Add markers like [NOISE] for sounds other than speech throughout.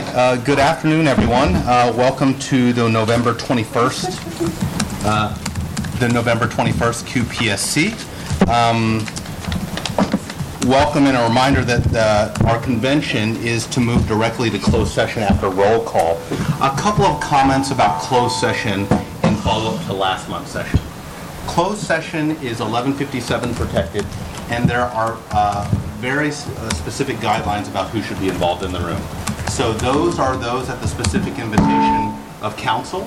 right, uh, good afternoon, everyone. Uh, Welcome to the November 21st, uh, the November 21st QPSC. Um, Welcome and a reminder that uh, our convention is to move directly to closed session after roll call. A couple of comments about closed session in follow-up to last month's session. Closed session is 1157 protected, and there are uh, very uh, specific guidelines about who should be involved in the room. So those are those at the specific invitation of council,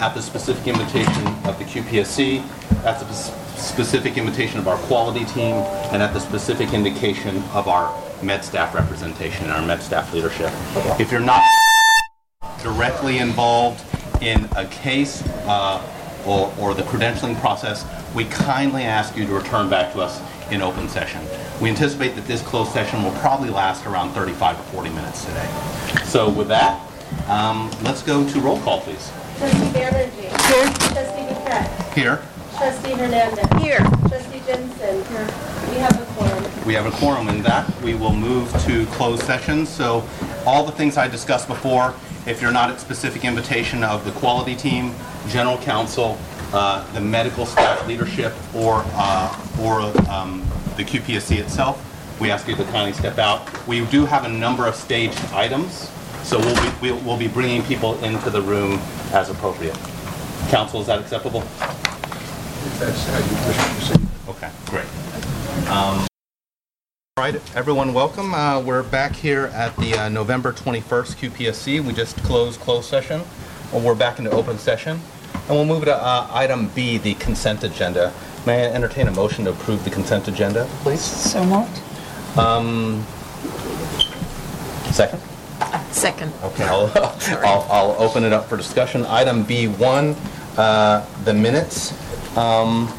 at the specific invitation of the QPSC, at the specific invitation of our quality team, and at the specific indication of our med staff representation and our med staff leadership. If you're not directly involved in a case uh, or or the credentialing process, we kindly ask you to return back to us in open session. We anticipate that this closed session will probably last around 35 or 40 minutes today. So with that, um, let's go to roll call, please. Trustee Banerjee. Here. Trustee Paquette. Here, Trustee Hernandez. Here. Trustee Jensen. Here. We have a quorum. we have a quorum in that. We will move to closed session. So all the things I discussed before, if you're not at specific invitation of the quality team, general counsel, uh, the medical staff leadership, or, uh, or um, the QPSC itself, we ask you to kindly step out. We do have a number of staged items, so we'll be, we'll we'll be bringing people into the room as appropriate. Council, is that acceptable? If that's how you wish to proceed. Okay, great. Um, All right, everyone, welcome. Uh, We're back here at the uh, November 21st QPSC. We just closed closed session, and we're back into open session. And we'll move to uh, item B, the consent agenda. May I entertain a motion to approve the consent agenda, please? So moved. Second? Second. Okay, I'll, [LAUGHS] I'll, I'll open it up for discussion. Item B1, uh, the minutes. Um,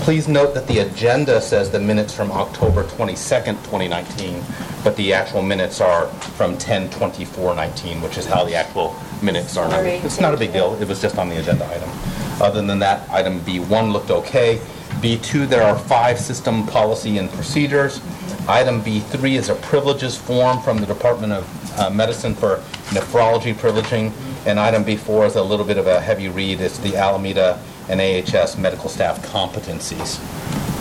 Please note that the agenda says the minutes from October 22nd, 2019, but the actual minutes are from 10/24/19, which is how the actual minutes are numbered. Sorry. It's not a big deal, it was just on the agenda item. Other than that, item B1 looked okay. B2, there are five system policy and procedures. Item B3 is a privileges form from the Department of uh, Medicine for nephrology privileging. And item B4 is a little bit of a heavy read. It's the Alameda and AHS medical staff competencies.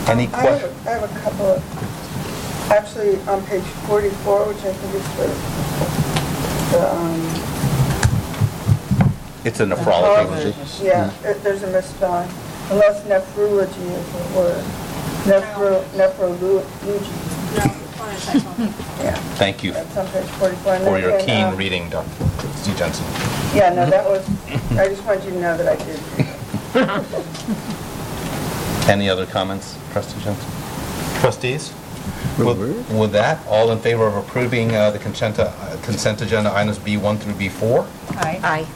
Any I have, questions? a- I have a couple of, actually, on page 44, which I think is the, the, um, It's a nephrology. yeah, it- there's a misspelling, unless nephrology is the word. Nephro, nephrology, yeah, Thank you that's on page 44. And for then- your and, keen um, reading, Dr. Steve Jensen. Yeah, no, that was, I just wanted you to know that I did. Read [LAUGHS] it. Any other comments, trustee Jensen? Trustees? With with that, all in favor of approving uh, the consent uh, consent agenda items B1 through B4? Aye. Aye.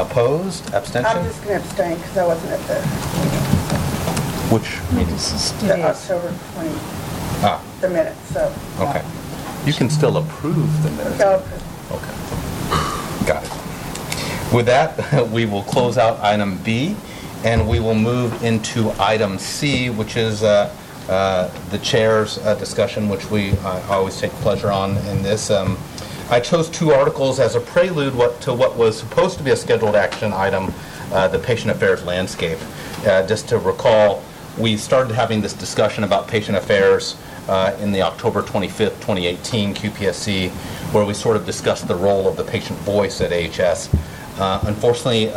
Opposed? Abstention. I'm Abstention? just going to abstain because I wasn't at the, Which meeting? Is the. October 20, Ah, the minutes, so. okay. You can still approve the minutes. so, Okay. Got it. With that, [LAUGHS] we will close out item B, and we will move into item C, which is uh, uh, the chair's uh, discussion, which we uh, always take pleasure on in this. Um, I chose two articles as a prelude what- to what was supposed to be a scheduled action item, uh, the patient affairs landscape. Uh, Just to recall, we started having this discussion about patient affairs in the October 25th, 2018 QPSC, where we sort of discussed the role of the patient voice at AHS. Uh, Unfortunately,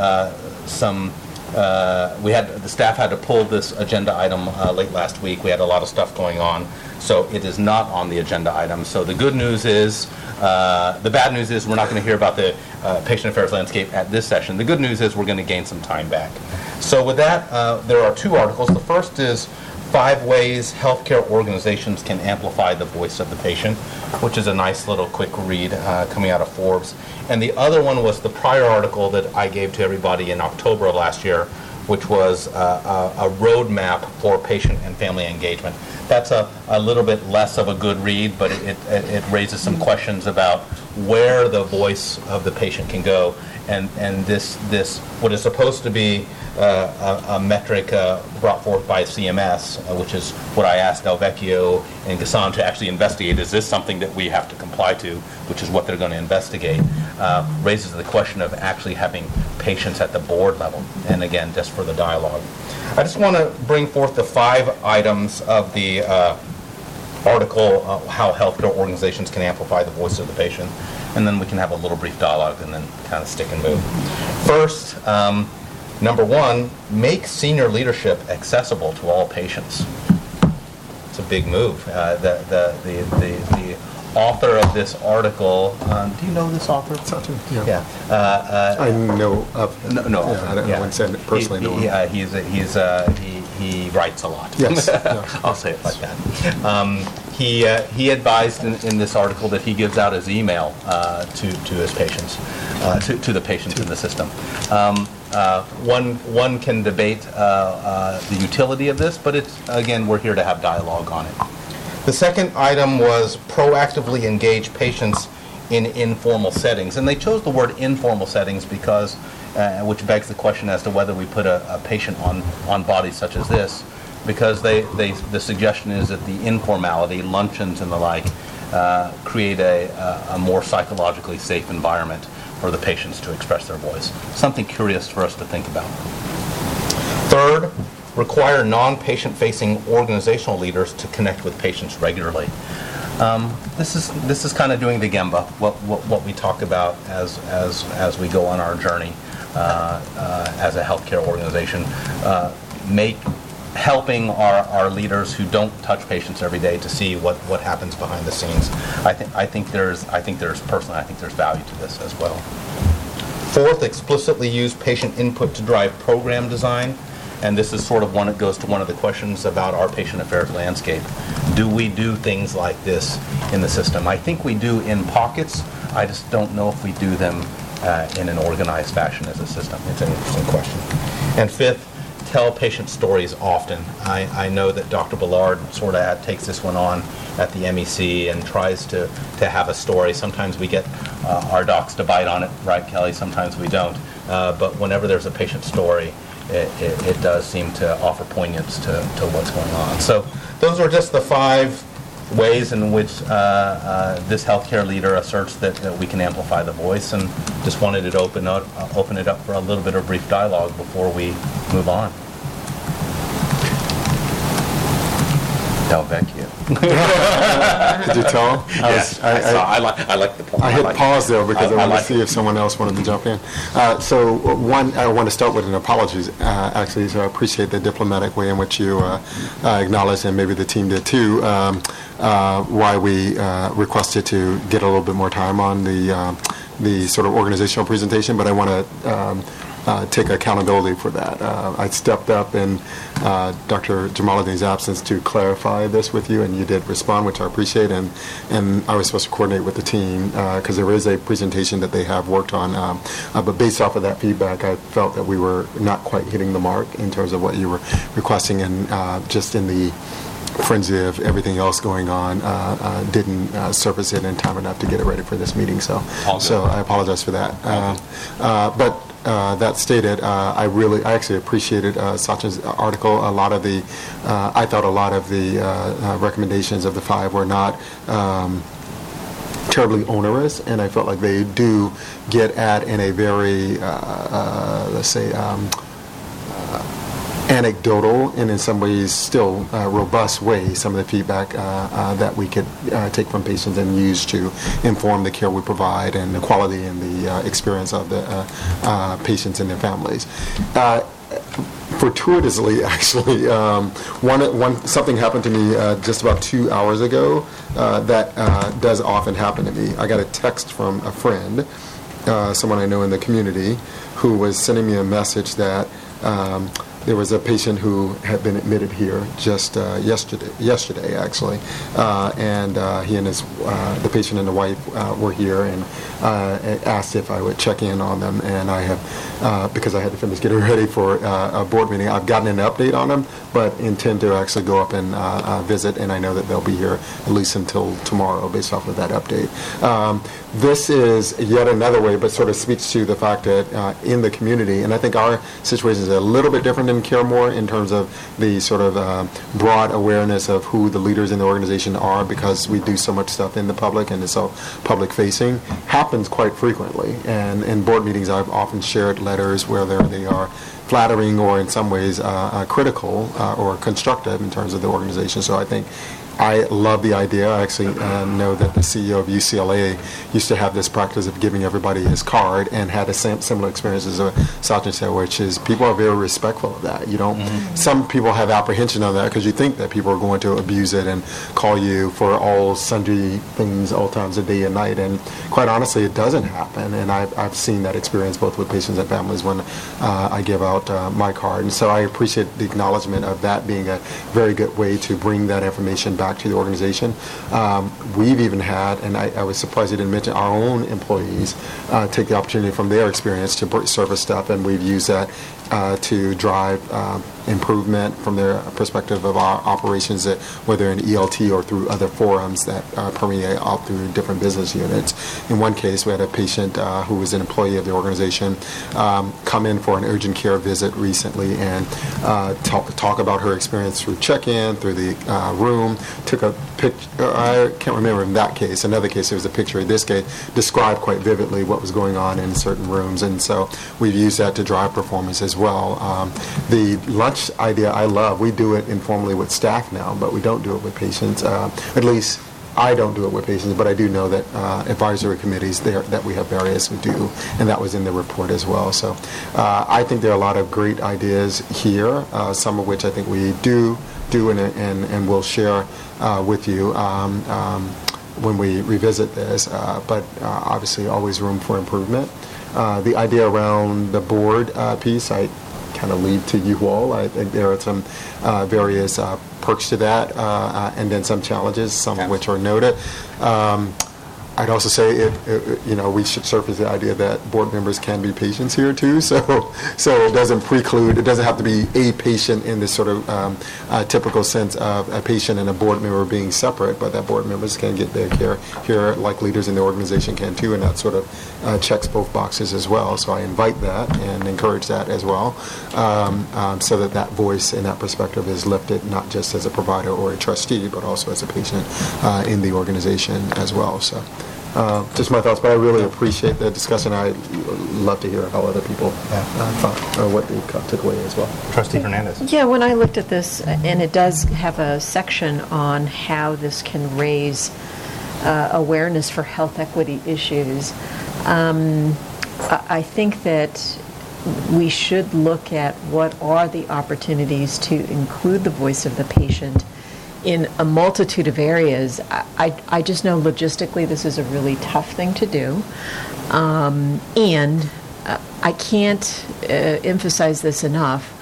some, uh, we had, the staff had to pull this agenda item uh, late last week. We had a lot of stuff going on, so it is not on the agenda item. So the good news is, uh, the bad news is, we're not going to hear about the uh, patient affairs landscape at this session. The good news is, we're going to gain some time back. So with that, uh, there are two articles. The first is Five Ways Healthcare Organizations Can Amplify the Voice of the Patient, which is a nice little quick read uh, coming out of Forbes. And the other one was the prior article that I gave to everybody in October of last year, which was uh, a a roadmap for patient and family engagement. That's a, a little bit less of a good read, but it, it it raises some questions about where the voice of the patient can go. And, and this, this, what is supposed to be uh, a, a metric uh, brought forth by CMS, uh, which is what I asked Delvecchio and Gassan to actually investigate. Is this something that we have to comply to, which is what they're going to investigate, uh, raises the question of actually having patients at the board level. And again, just for the dialogue. I just want to bring forth the five items of the uh, article, uh, how healthcare organizations can amplify the voice of the patient, and then we can have a little brief dialogue and then kind of stick and move. First, um, number one, make senior leadership accessible to all patients. It's a big move. Uh, the, the, the, the, the author of this article, um, do you know this author? Sachin, yeah. Yeah. Uh, uh, I know of. no, no. Yeah, I don't- I yeah. wouldn't say personally He- know he- him. uh, He's, a- he's, uh, he, he writes a lot. Yes, [LAUGHS] yeah. I'll say it like that. Um, He, uh, he advised in, in this article that he gives out his email uh, to, to his patients, uh, to, to the patients in the system. Um, uh, One, one can debate uh, uh, the utility of this, but it's, again, we're here to have dialogue on it. The second item was proactively engage patients in informal settings. And they chose the word informal settings because, uh, which begs the question as to whether we put a, a patient on, on bodies such as this, because they, they, the suggestion is that the informality, luncheons and the like, uh, create a, a- a more psychologically safe environment for the patients to express their voice. Something curious for us to think about. Third, require non-patient facing organizational leaders to connect with patients regularly. Um, This is, this is kind of doing the Gemba, what, what what we talk about as, as, as we go on our journey uh, uh, as a healthcare organization. Uh, Make, helping our, our leaders who don't touch patients every day to see what, what happens behind the scenes. I think, I think there's, I think there's, personally, I think there's value to this as well. Fourth, explicitly use patient input to drive program design. And this is sort of one, that goes to one of the questions about our patient affairs landscape. Do we do things like this in the system? I think we do in pockets. I just don't know if we do them uh, in an organized fashion as a system. It's an interesting question. And fifth, tell patient stories often. I, I know that Dr. Ballard sort of takes this one on at the MEC and tries to, to have a story. Sometimes we get uh, our docs to bite on it, right, Kelly? Sometimes we don't. Uh, but whenever there's a patient story, it, it, it does seem to offer poignance to, to what's going on. So those are just the five ways in which uh, uh, this healthcare leader asserts that, that we can amplify the voice, and just wanted to open up, uh, open it up for a little bit of brief dialogue before we move on. Del Vecchio. [LAUGHS] Did you tell? [LAUGHS] I was- I- I- I like, I like the point. I hit like pause there because I wanted to like see it. if someone else wanted to jump in. Uh, So uh, one, I want to start with an apology, uh, actually, so I appreciate the diplomatic way in which you uh, uh, acknowledged, and maybe the team did too, um, uh, why we uh, requested to get a little bit more time on the, um, the sort of organizational presentation, but I want to um, uh, take accountability for that. Uh, I stepped up in uh, Dr. Jamaluddin's absence to clarify this with you, and you did respond, which I appreciate, and, and I was supposed to coordinate with the team, because there is a presentation that they have worked on, um, uh, but based off of that feedback, I felt that we were not quite hitting the mark in terms of what you were requesting, and uh, just in the frenzy of everything else going on, uh, uh, didn't uh, surface it in time enough to get it ready for this meeting, so, so I apologize for that. Uh, uh, But uh, that stated, uh, I really, I actually appreciated uh, Sachin's article. A lot of the, uh, I thought a lot of the uh, recommendations of the five were not um, terribly onerous, and I felt like they do get at in a very, let's say, um, anecdotal and in some ways still uh, robust way some of the feedback uh, uh, that we could uh, take from patients and use to inform the care we provide and the quality and the uh, experience of the patients and their families. Fortuitously, [LAUGHS] actually, um, one, one, something happened to me uh, just about two hours ago uh, that uh, does often happen to me. I got a text from a friend, someone I know in the community, who was sending me a message that um, there was a patient who had been admitted here just uh, yesterday, yesterday actually, uh, and uh, he and his, uh, the patient and the wife uh, were here and uh, asked if I would check in on them, and I have, because I had to finish getting [LAUGHS] ready for a board meeting, I've gotten an update on them, but intend to actually go up and visit, and I know that they'll be here at least until tomorrow based off of that update. Um, This is yet another way, but sort of speaks to the fact that in the community, and I think our situation is a little bit different than CareMore in terms of the sort of uh, broad awareness of who the leaders in the organization are because we do so much stuff in the public and it's all public facing, happens quite frequently. And in board meetings, I've often shared letters, whether they are flattering or in some ways uh, uh, critical uh, or constructive in terms of the organization. So I think I love the idea. I actually uh, know that the CEO of UCLA used to have this practice of giving everybody his card and had a sim- similar experience as Sachin said, which is people are very respectful of that. You don't. Some people have apprehension of that because you think that people are going to abuse it and call you for all sundry things all times of day and night. And quite honestly, it doesn't happen. And I've, I've seen that experience both with patients and families when uh, I give out uh, my card. And so I appreciate the acknowledgement of that being a very good way to bring that information back to the organization. Um, we've even had, and I, I was surprised you didn't mention, our own employees uh, take the opportunity from their experience to service stuff, and we've used that uh, to drive uh, improvement from their perspective of our operations, that whether in ELT or through other forums that uh, permeate out through different business units. In one case, we had a patient uh, who was an employee of the organization um, come in for an urgent care visit recently and uh, talk, talk about her experience through check-in, through the uh, room, took a picture, I can't remember in that case, another case, there was a picture, in this case, described quite vividly what was going on in certain rooms, and so we've used that to drive performance as. Um, The lunch idea, I love, we do it informally with staff now, but we don't do it with patients, uh, at least I don't do it with patients, but I do know that uh, advisory committees there, that we have various do, and that was in the report as well. So uh, I think there are a lot of great ideas here, uh, some of which I think we do do and, and, and will share uh, with you um, um, when we revisit this, uh, but obviously always room for improvement. Uh, the idea around the board uh, piece, I kind of leave to you all. I think there are some uh, various uh, perks to that, uh, uh, and then some challenges, some of which are noted. Um, I'd also say, if, if, you know, we should surface the idea that board members can be patients here too. [LAUGHS] So, so it doesn't preclude, it doesn't have to be a patient in this sort of um, uh, typical sense of a patient and a board member being separate, but that board members can get their care here like leaders in the organization can too, and that sort of uh, checks both boxes as well. So I invite that and encourage that as well, um, um, so that that voice and that perspective is lifted not just as a provider or a trustee, but also as a patient uh, in the organization as well. So. Uh, Just my thoughts, but I really appreciate the discussion. I love to hear how other people uh, thought, or what they got- took away as well. Trustee Hernandez. Yeah, when I looked at this, and it does have a section on how this can raise uh, awareness for health equity issues, um, I I think that we should look at what are the opportunities to include the voice of the patient in a multitude of areas. I, I I just know logistically this is a really tough thing to do. Um, and uh, I can't uh, emphasize this enough.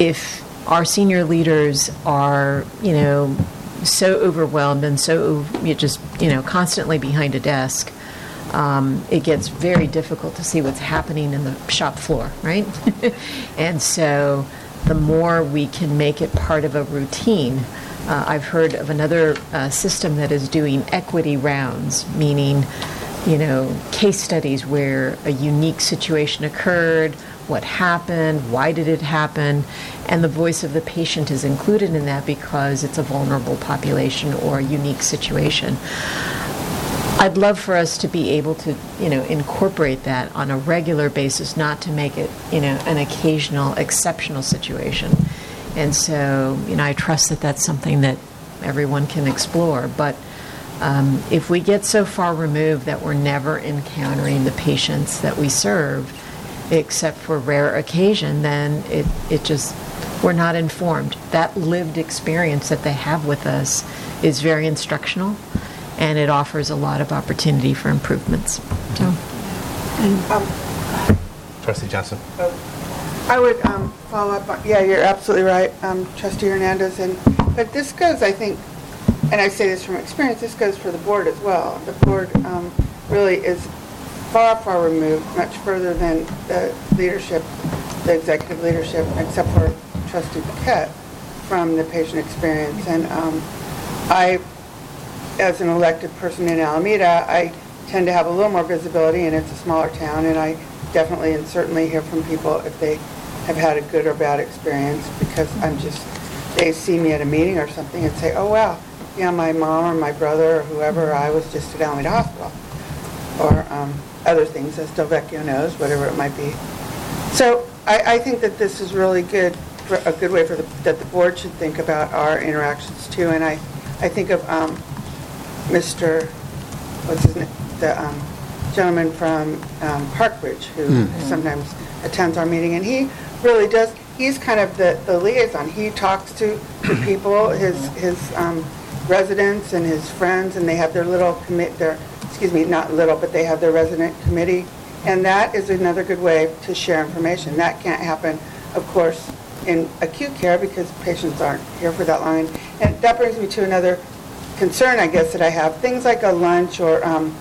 If our senior leaders are, you know, so overwhelmed and so just, you know, constantly behind a desk, um, it gets very difficult to see what's happening in the shop floor, right? [LAUGHS] and so the more we can make it part of a routine, uh, I've heard of another uh, system that is doing equity rounds, meaning, you know, case studies where a unique situation occurred, what happened, why did it happen, and the voice of the patient is included in that because it's a vulnerable population or a unique situation. I'd love for us to be able to, you know, incorporate that on a regular basis, not to make it, you know, an occasional exceptional situation. And so, you know, I trust that that's something that everyone can explore. But um, if we get so far removed that we're never encountering the patients that we serve, except for rare occasion, then it, it just, we're not informed. That lived experience that they have with us is very instructional, and it offers a lot of opportunity for improvements. So, Trustee Johnson. I would um, follow up, on yeah, you're absolutely right, um, trustee Hernandez, and, but this goes, I think, and I say this from experience, this goes for the board as well. The board um, really is far, far removed, much further than the leadership, the executive leadership, except for trustee Paquette, from the patient experience. And um, I, as an elected person in Alameda, I tend to have a little more visibility, and it's a smaller town, and I definitely and certainly hear from people if they have had a good or bad experience, because I'm just, they see me at a meeting or something and say, oh, wow, yeah, my mom or my brother or whoever, I was just at Alameda Hospital, or um, other things, as Delvecchio knows, whatever it might be. So I, I think that this is really good, a good way for the, that the board should think about our interactions too, and I, I think of um, Mr., what's his name, the um, gentleman from um, Parkridge, who sometimes attends our meeting, and he really does, he's kind of the the liaison. He talks to [CLEARS THROAT] people, his, his um, residents and his friends, and they have their little commit, their, excuse me, not little, but they have their resident committee, and that is another good way to share information. That can't happen, of course, in acute care, because patients aren't here for that long. And that brings me to another concern, I guess, that I have. Things like a lunch or, um,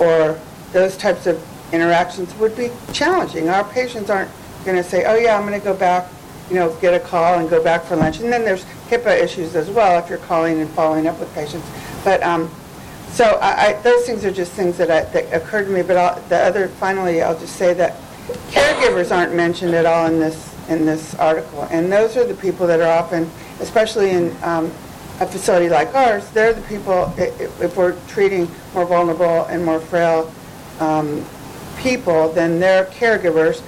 or those types of interactions would be challenging. Our patients aren't going to say, oh, yeah, I'm going to go back, you know, get a call and go back for lunch. And then there's HIPAA issues as well if you're calling and following up with patients. But, um, so I, I, those things are just things that, I, that occurred to me. But I'll, the other, finally, I'll just say that caregivers aren't mentioned at all in this in this article, and those are the people that are often, especially in um, a facility like ours, they're the people. If we're treating more vulnerable and more frail um, people, then their caregivers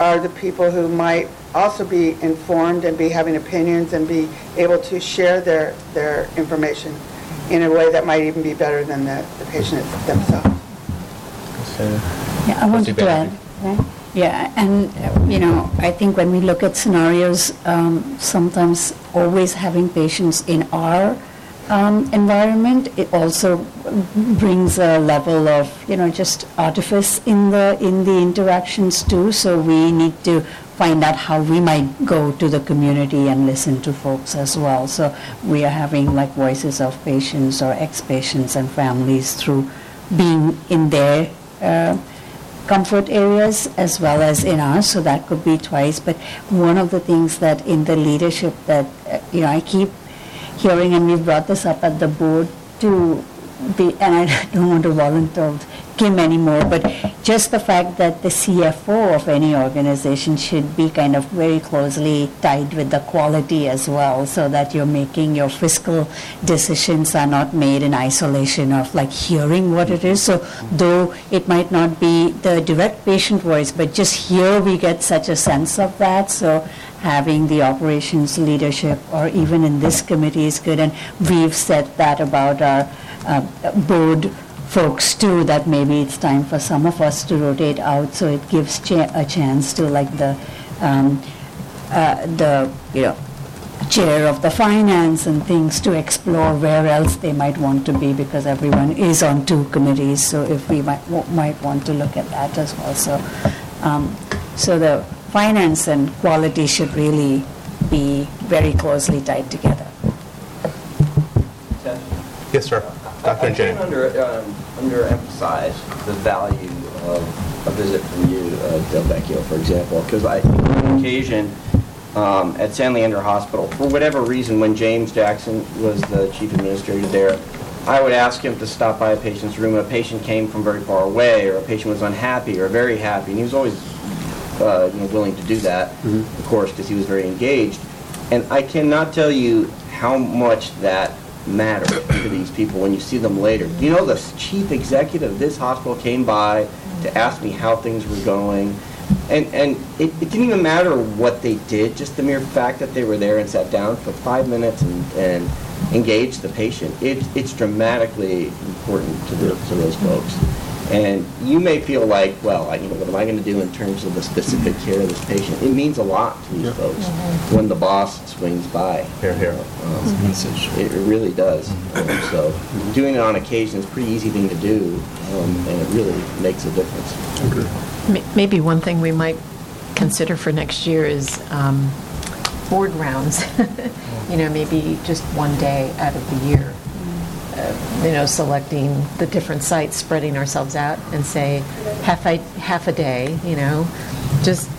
are the people who might also be informed and be having opinions and be able to share their their information in a way that might even be better than the, the patient themselves. Yeah, I wanted to add. Trustee Yeah, and, you know, I think when we look at scenarios, um, sometimes always having patients in our um, environment, it also brings a level of, you know, just artifice in the, in the interactions too. So we need to find out how we might go to the community and listen to folks as well. So we are having like voices of patients or ex-patients and families through being in their uh, comfort areas as well as in ours, so that could be twice. But one of the things that in the leadership that, uh, you know, I keep hearing, and we've brought this up at the board to be, and I [LAUGHS] don't want to volunteer Kim anymore, but just the fact that the CFO of any organization should be kind of very closely tied with the quality as well, so that you're making your fiscal decisions are not made in isolation of like hearing what it is. So though it might not be the direct patient voice, but just here we get such a sense of that. So having the operations leadership or even in this committee is good. And we've said that about our uh, board folks too, that maybe it's time for some of us to rotate out so it gives cha- a chance to like the, um, uh, the, you know, chair of the finance and things to explore where else they might want to be because everyone is on two committees. So if we might, w- might want to look at that as well. So, um, so the finance and quality should really be very closely tied together. Yes, sir. Dr. I Njeri. can't under, um, underemphasize the value of a visit from you, uh, Del Vecchio, for example, because I, on occasion, um, at San Leandro Hospital, for whatever reason, when James Jackson was the chief administrator there, I would ask him to stop by a patient's room, a patient came from very far away, or a patient was unhappy or very happy, and he was always, uh, you know, willing to do that, of course, because he was very engaged. And I cannot tell you how much that mattered to these people when you see them later. You know the chief executive of this hospital came by to ask me how things were going? And, and it, it didn't even matter what they did, just the mere fact that they were there and sat down for five minutes and, and engaged the patient. It, it's dramatically important to, the, to those folks. And you may feel like, well, I, you know, what am I going to do in terms of the specific care of this patient? It means a lot to these folks when the boss swings by. Here, here. Um, It it really does. Um, So doing it on occasion is a pretty easy thing to do, um, and it really makes a difference. M- Maybe one thing we might consider for next year is um, board rounds. [LAUGHS] You know, maybe just one day out of the year. Uh, You know, selecting the different sites, spreading ourselves out and say, half a, half a day, you know, just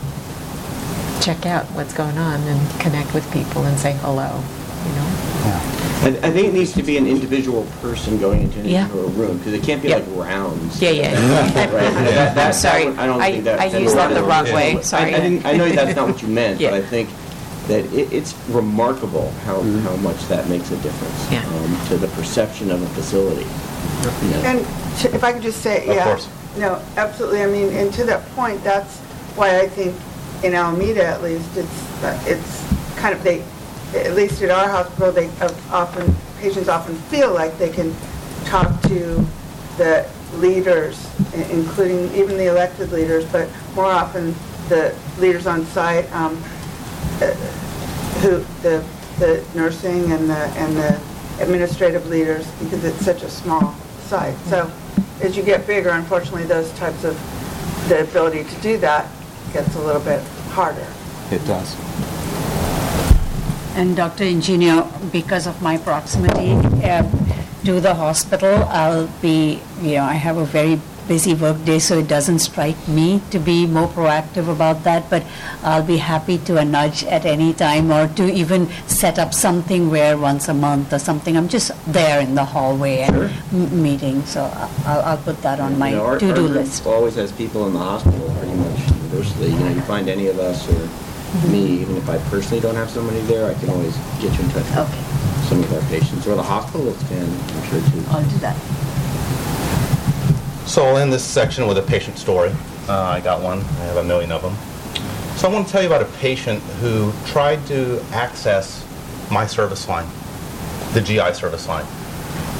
check out what's going on and connect with people and say hello, you know? Yeah. I I think it needs to be an individual person going into Yeah. into a room, because it can't be Yeah. like rounds. Yeah, yeah. Right? That- [LAUGHS] that- I'm that sorry. would- I don't I- think that. I that's used that the wrong way. I- Sorry. I didn't, I know that's not what you meant, Yeah. but I think that it, it's remarkable how, how much that makes a difference Yeah. um, to the perception of a facility. you know. And to- if I could just say, Of yeah. course. No, absolutely. I mean, and to that point, that's why I think in Alameda at least, it's, uh, it's kind of, they, at least at our hospital, they often, patients often feel like they can talk to the leaders, including even the elected leaders, but more often the leaders on site, um, uh, who, the, the nursing and the, and the administrative leaders, because it's such a small site. So as you get bigger, unfortunately, those types of, the ability to do that gets a little bit harder. It does. And Dr. Ingenio, because of my proximity uh, to the hospital, I'll be, you know, I have a very busy workday, so it doesn't strike me to be more proactive about that, but I'll be happy to a nudge at any time or to even set up something where once a month or something, I'm just there in the hallway Sure. and m- meeting, so I'll, I'll put that on my You know, our- to-do Our list. always has people in the hospital pretty much universally. You know, you find any of us or Mm-hmm. me, even if I personally don't have somebody there, I can always get you in touch Okay. with some of our patients, or the hospitals can, I'm sure too. I'll do that. So I'll end this section with a patient story. Uh, I got one. I have a million of them. So I want to tell you about a patient who tried to access my service line, the GI service line.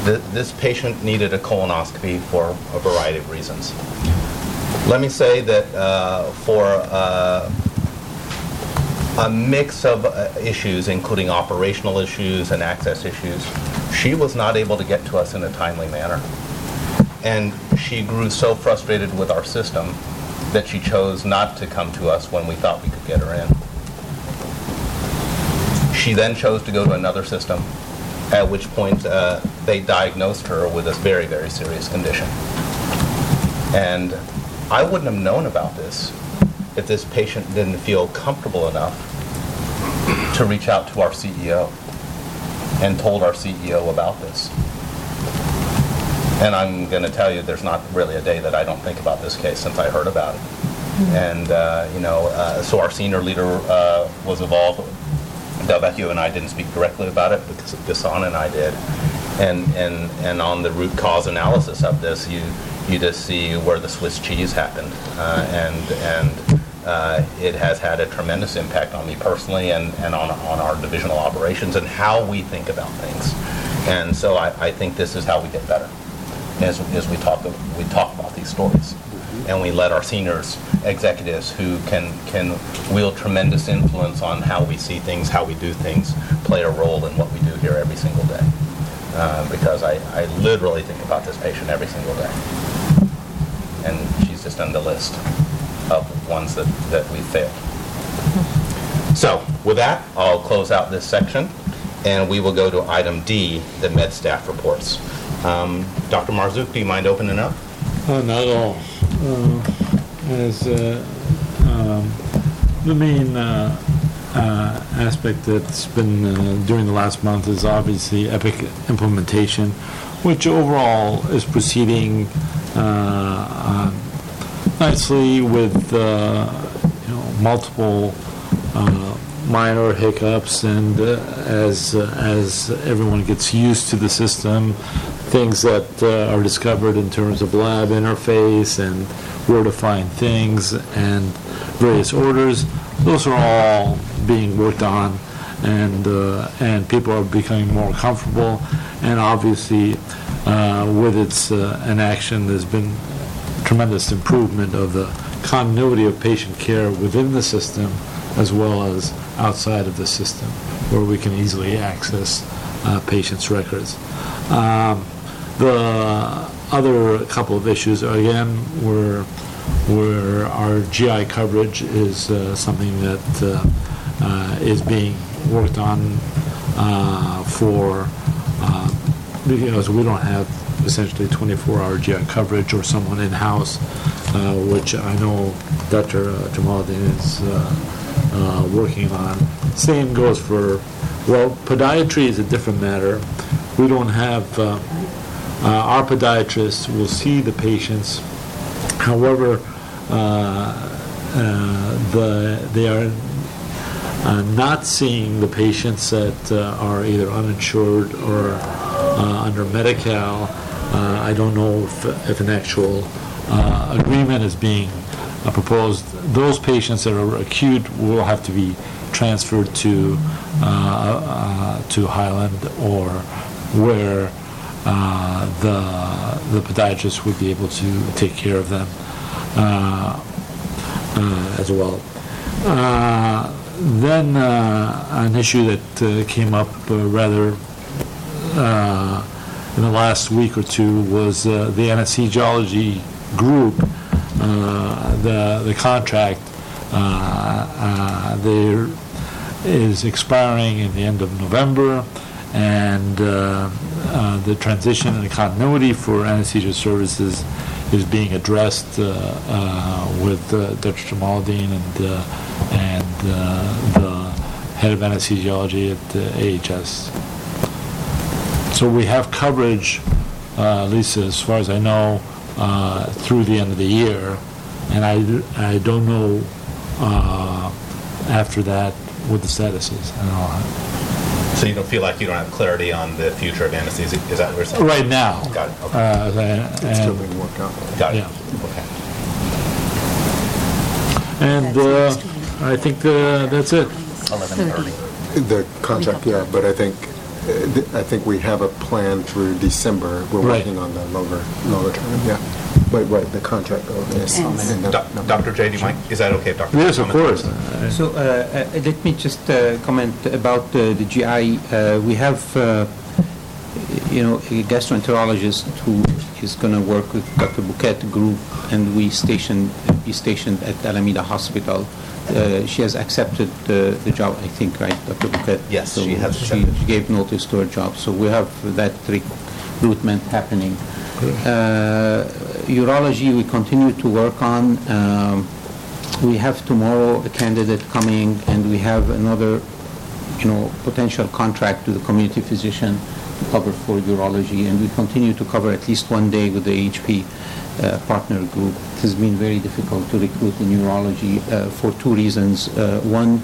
Th- This patient needed a colonoscopy for a variety of reasons. Let me say that uh, for uh, a mix of uh, issues, including operational issues and access issues, she was not able to get to us in a timely manner. And she grew so frustrated with our system that she chose not to come to us when we thought we could get her in. She then chose to go to another system, at which point uh, they diagnosed her with this very, very serious condition. And I wouldn't have known about this if this patient didn't feel comfortable enough to reach out to our CEO and told our CEO about this. And I'm going to tell you, there's not really a day that I don't think about this case since I heard about it. And, uh, you know, uh, so our senior leader uh, was involved. Del Vecchio and I didn't speak directly about it because Gasson and I did. And, and, and on the root cause analysis of this, you, you just see where the Swiss cheese happened. Uh, and and uh, it has had a tremendous impact on me personally and, and on, on our divisional operations and how we think about things. And so I, I think this is how we get better, as, as we talk, we talk about these stories. And we let our seniors, executives who can, can wield tremendous influence on how we see things, how we do things, play a role in what we do here every single day. Uh, because I, I literally think about this patient every single day. And she's just on the list of ones that, that we failed. So with that, I'll close out this section, and we will go to item D, the med staff reports. Um, Dr. Marzuk, do you mind opening up? Uh, Not at all. Uh, As uh, um, the main uh, uh, aspect that's been uh, during the last month is obviously Epic implementation, which overall is proceeding nicely with, you know, multiple minor hiccups, and uh, as, uh, as everyone gets used to the system, things that uh, are discovered in terms of lab interface and where to find things and various orders, those are all being worked on, and, uh, and people are becoming more comfortable, and obviously, uh, with its uh, enaction, there's been tremendous improvement of the continuity of patient care within the system as well as outside of the system, where we can easily access uh, patients' records. Um, The other couple of issues, again, we're where our GI coverage is uh, something that uh, uh, is being worked on uh, for, uh, because we don't have essentially 24-hour GI coverage or someone in-house, uh, which I know Dr. Jamaluddin is uh, working on. Same goes for, well, podiatry is a different matter. We don't have, uh, uh, our podiatrists will see the patients. However, uh, uh, the, they are not seeing the patients that are either uninsured or under Medi-Cal. I don't know if, if an actual agreement is being uh, proposed. Those patients that are acute will have to be transferred to, uh, uh, to Highland or where uh, the, the podiatrist would be able to take care of them uh, as well. Then an issue that came up rather in the last week or two was the anesthesiology group, the the contract uh, uh, there is expiring in the end of November, and uh, uh, the transition and continuity for anesthesia services is being addressed uh, uh, with uh, Dr. Jamaldine and, uh, and uh, the head of anesthesiology at the AHS. So we have coverage, uh, at least as far as I know, uh, through the end of the year, and I, I don't know uh, after that what the status is. I don't know. So you don't feel like you don't have clarity on the future of anesthesia? Is that what you're saying? Right now. Got it, okay. Uh, and- It's still being worked out. Got it. yeah. Okay. And uh, I think uh, that's it. 11:30. The contract, yeah, but I think, uh, I think we have a plan through December. We're Right. working on the longer, longer term, yeah. But, right, the contract, yes. And the- Doc- Dr. J, do you mind? Is that okay if Dr. J Yes, of comments? course. So uh, uh, let me just uh, comment about uh, the GI. Uh, We have, uh, you know, a gastroenterologist who is going to work with Dr. Bouquet group, and we stationed, be stationed at Alameda Hospital. Uh, She has accepted the the job, I think, right, Dr. Bouquet? Yes, So she has She accepted. she gave notice to her job, so we have that recruitment happening. Uh, Urology, we continue to work on. Um, We have tomorrow a candidate coming, and we have another, you know, potential contract to the community physician to cover for urology, and we continue to cover at least one day with the HP uh, partner group. It has been very difficult to recruit in urology uh, for two reasons. Uh, One,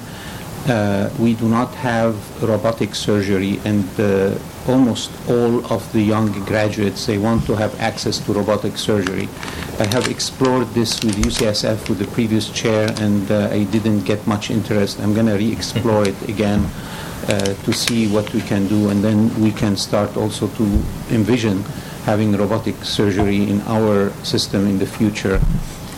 uh, we do not have robotic surgery, and uh, almost all of the young graduates, they want to have access to robotic surgery. I have explored this with UCSF with the previous chair, and uh, I didn't get much interest. I'm going to re-explore it again uh, to see what we can do, and then we can start also to envision having robotic surgery in our system in the future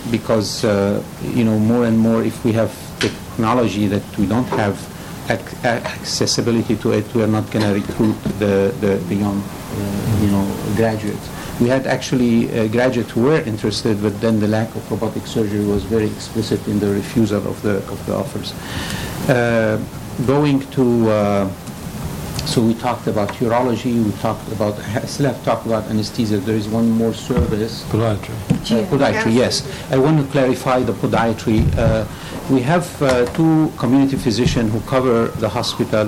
because, uh, you know, more and more if we have technology that we don't have ac- accessibility to it, we are not going to recruit the, the, the young, uh, you know, graduates. We had actually uh, graduates who were interested, but then the lack of robotic surgery was very explicit in the refusal of the, of the offers. Uh, going to uh, so we talked about urology, we talked about, I [LAUGHS] still have talked about anesthesia. There is one more service. Podiatry. Uh, Podiatry, yes. I want to clarify the podiatry. Uh, We have uh, two community physicians who cover the hospital.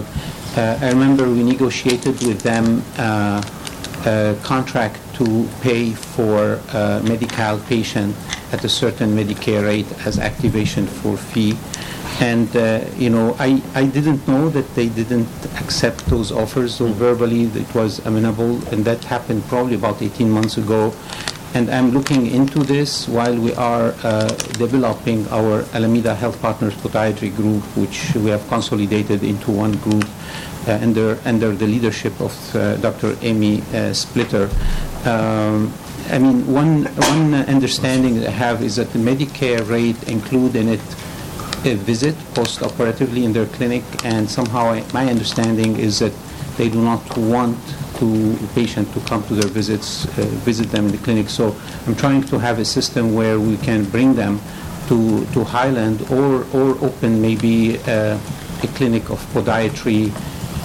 Uh, I remember we negotiated with them uh, a contract to pay for uh, Medi-Cal patient at a certain Medicare rate as activation for fee. And, uh, you know, I, I didn't know that they didn't accept those offers, so verbally it was amenable, and that happened probably about 18 months ago. And I'm looking into this while we are uh, developing our Alameda Health Partners Podiatry Group, which we have consolidated into one group uh, under, under the leadership of uh, Dr. Amy uh, Splitter. Um, I mean, one, one understanding I have is that the Medicare rate include in it a visit post-operatively in their clinic, and somehow I- my understanding is that they do not want to the patient to come to their visits, uh, visit them in the clinic. So I'm trying to have a system where we can bring them to, to Highland or, or open maybe uh, a clinic of podiatry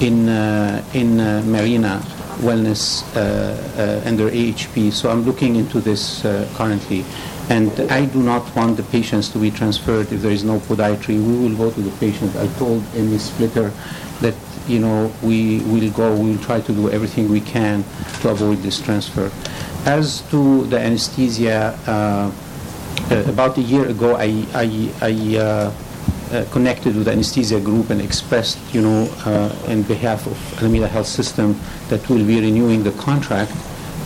in, uh, in uh, Marina Wellness uh, uh, under AHP. So I'm looking into this uh, currently. And I do not want the patients to be transferred if there is no podiatry. We will go to the patient. I told Amy Splitter that, you know, we will go, we will try to do everything we can to avoid this transfer. As to the anesthesia, uh, uh, about a year ago, I, I, I uh, uh, connected with the anesthesia group and expressed, you know, uh, in behalf of Alameda Health System that we'll be renewing the contract.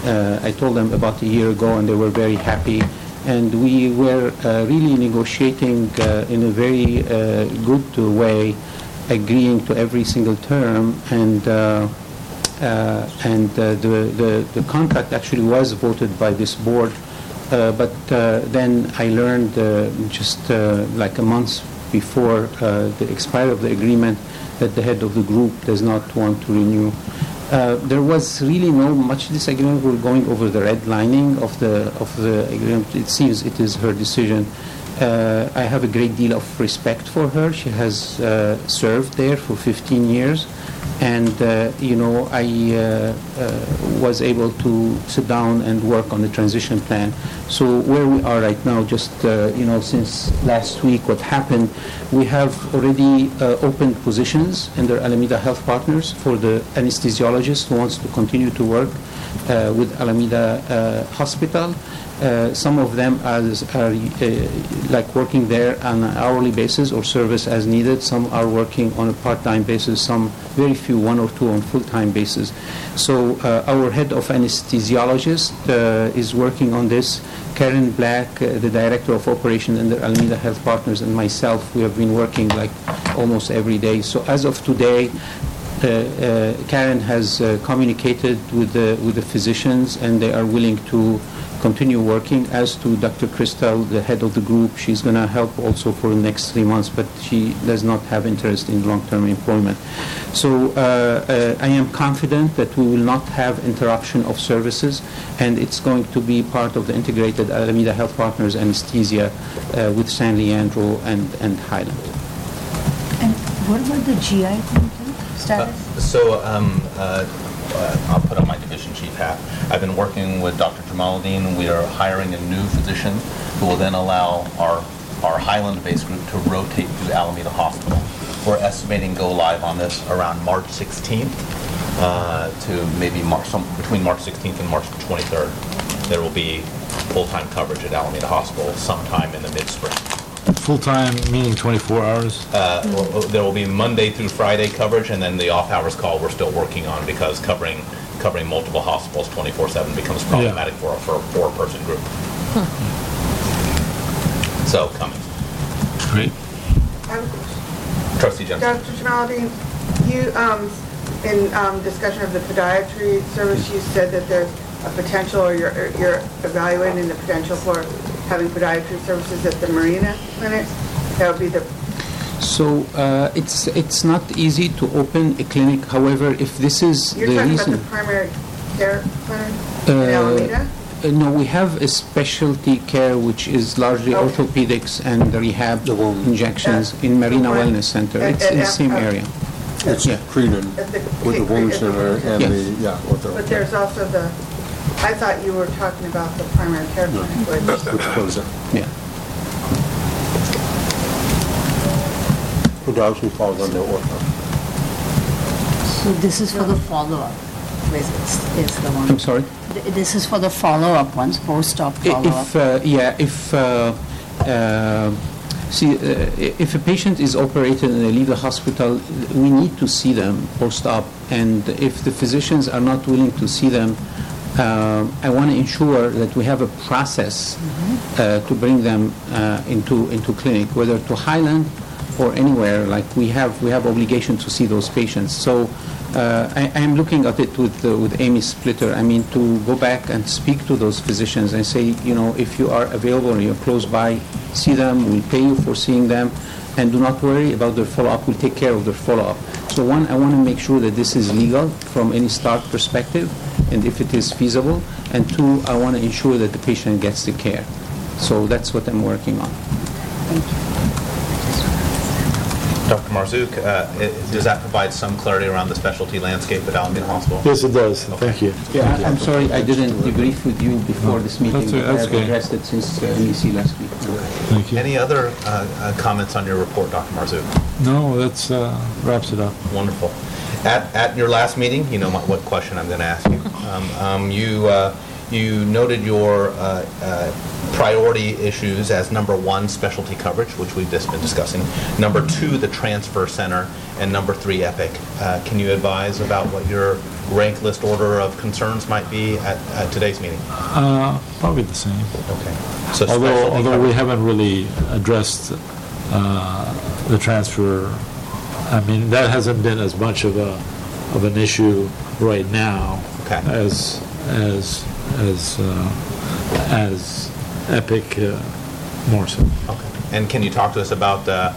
Uh, I told them about a year ago, and they were very happy. And we were uh, really negotiating uh, in a very uh, good way, agreeing to every single term, and uh, uh, and uh, the, the the contract actually was voted by this board. But then I learned just like a month before the expiry of the agreement that the head of the group does not want to renew. Uh, there was really no much disagreement. We're going over the redlining of the of the agreement. It seems it is her decision. Uh, I have a great deal of respect for her. She has uh, served there for 15 years, and uh, you know I uh, uh, was able to sit down and work on the transition plan. So where we are right now, just uh, you know, since last week, what happened, we have already uh, opened positions under Alameda Health Partners for the anesthesiologist who wants to continue to work uh, with Alameda Hospital. Uh, some of them as, are uh, like working there on an hourly basis or service as needed. Some are working on a part-time basis. Some, very few, one or two on full-time basis. So uh, our head of anesthesiologist uh, is working on this. Karen Black, uh, the director of operation under Alameda Health Partners, and myself, we have been working like almost every day. So as of today, Karen has communicated with the, with the physicians, and they are willing to continue working. As to Dr. Crystal, the head of the group, she's going to help also for the next three months, but she does not have interest in long-term employment. So uh, uh, I am confident that we will not have interruption of services, and it's going to be part of the integrated Alameda Health Partners anesthesia uh, with San Leandro and, and Highland. And what about the GI content status? Uh, So um, uh, uh, I'll put on my hat. I've been working with Dr. Jamaluddin. We are hiring a new physician who will then allow our, our Highland-based group to rotate through Alameda Hospital. We're estimating go live on this around March 16th uh, to maybe March, some, between March 16th and March 23rd. There will be full-time coverage at Alameda Hospital sometime in the mid-spring. Full-time, meaning 24 hours? Uh, well, There will be Monday through Friday coverage, and then the off-hours call we're still working on because covering, covering multiple hospitals 24/7 becomes problematic for a, for a four-person group. So, coming. Great. I have. Trustee Johnson. Dr. Jamaludin, you, um, in um, discussion of the podiatry service, you said that there's a potential, or you're or you're evaluating the potential for having podiatry services at the Marina Clinic? That would be the, So uh, it's it's not easy to open a clinic. However, if this is you're the talking about the primary care clinic Uh, in Alameda? Uh, no, we have a specialty care which is largely Okay. orthopedics and rehab The wound. injections in Marina right. Wellness Center. And- It's in the same uh, area. It's Yeah. Creenan At the- with the wound at the- center and Yes. the, yeah, ortho. But there's also the, I thought you were talking about the primary care clinic, which, Which closed it. Yeah. Podiatry falls under ortho. So this is for the follow-up visits, is the one? I'm sorry. Th- This is for the follow-up ones, post-op I- follow-up? If, uh, yeah, if, uh, uh, see, uh, if a patient is operated and they leave the hospital, we need to see them post-op. And if the physicians are not willing to see them, uh, I want to ensure that we have a process uh, to bring them uh, into, into clinic, whether to Highland or anywhere, like we have, we have obligation to see those patients. So uh, I, I'm looking at it with, uh, with Amy Splitter. I mean, to go back and speak to those physicians and say, you know, if you are available or you're close by, see them, we'll pay you for seeing them, and do not worry about their follow-up, we'll take care of their follow-up. So So one, I want to make sure that this is legal from any Stark perspective, and if it is feasible. And two, I want to ensure that the patient gets the care. So that's what I'm working on. Dr. Marzuk, uh, i- does that provide some clarity around the specialty landscape at Alameda Hospital? Yes, it does, thank you. Yeah, I- I'm sorry, I didn't debrief with you before this meeting. That's- that's I have okay. addressed it since uh, MEC last week. Thank you. Any other uh, uh, comments on your report, Dr. Marzuk? No, that's, uh, wraps it up. Wonderful. At, at your last meeting, you know my- what question I'm going to ask you. Um, um, You, uh, you noted your uh, uh, priority issues as number one, specialty coverage, which we've just been discussing, number two, the transfer center, and number three, Epic. Uh, Can you advise about what your rank list order of concerns might be at at today's meeting? Uh, probably the same. Okay. So Although, although we haven't really addressed uh, the transfer, I mean, that hasn't been as much of a, of an issue right now Okay. as, as, as, uh, as Epic uh, more so. Okay. And can you talk to us about uh,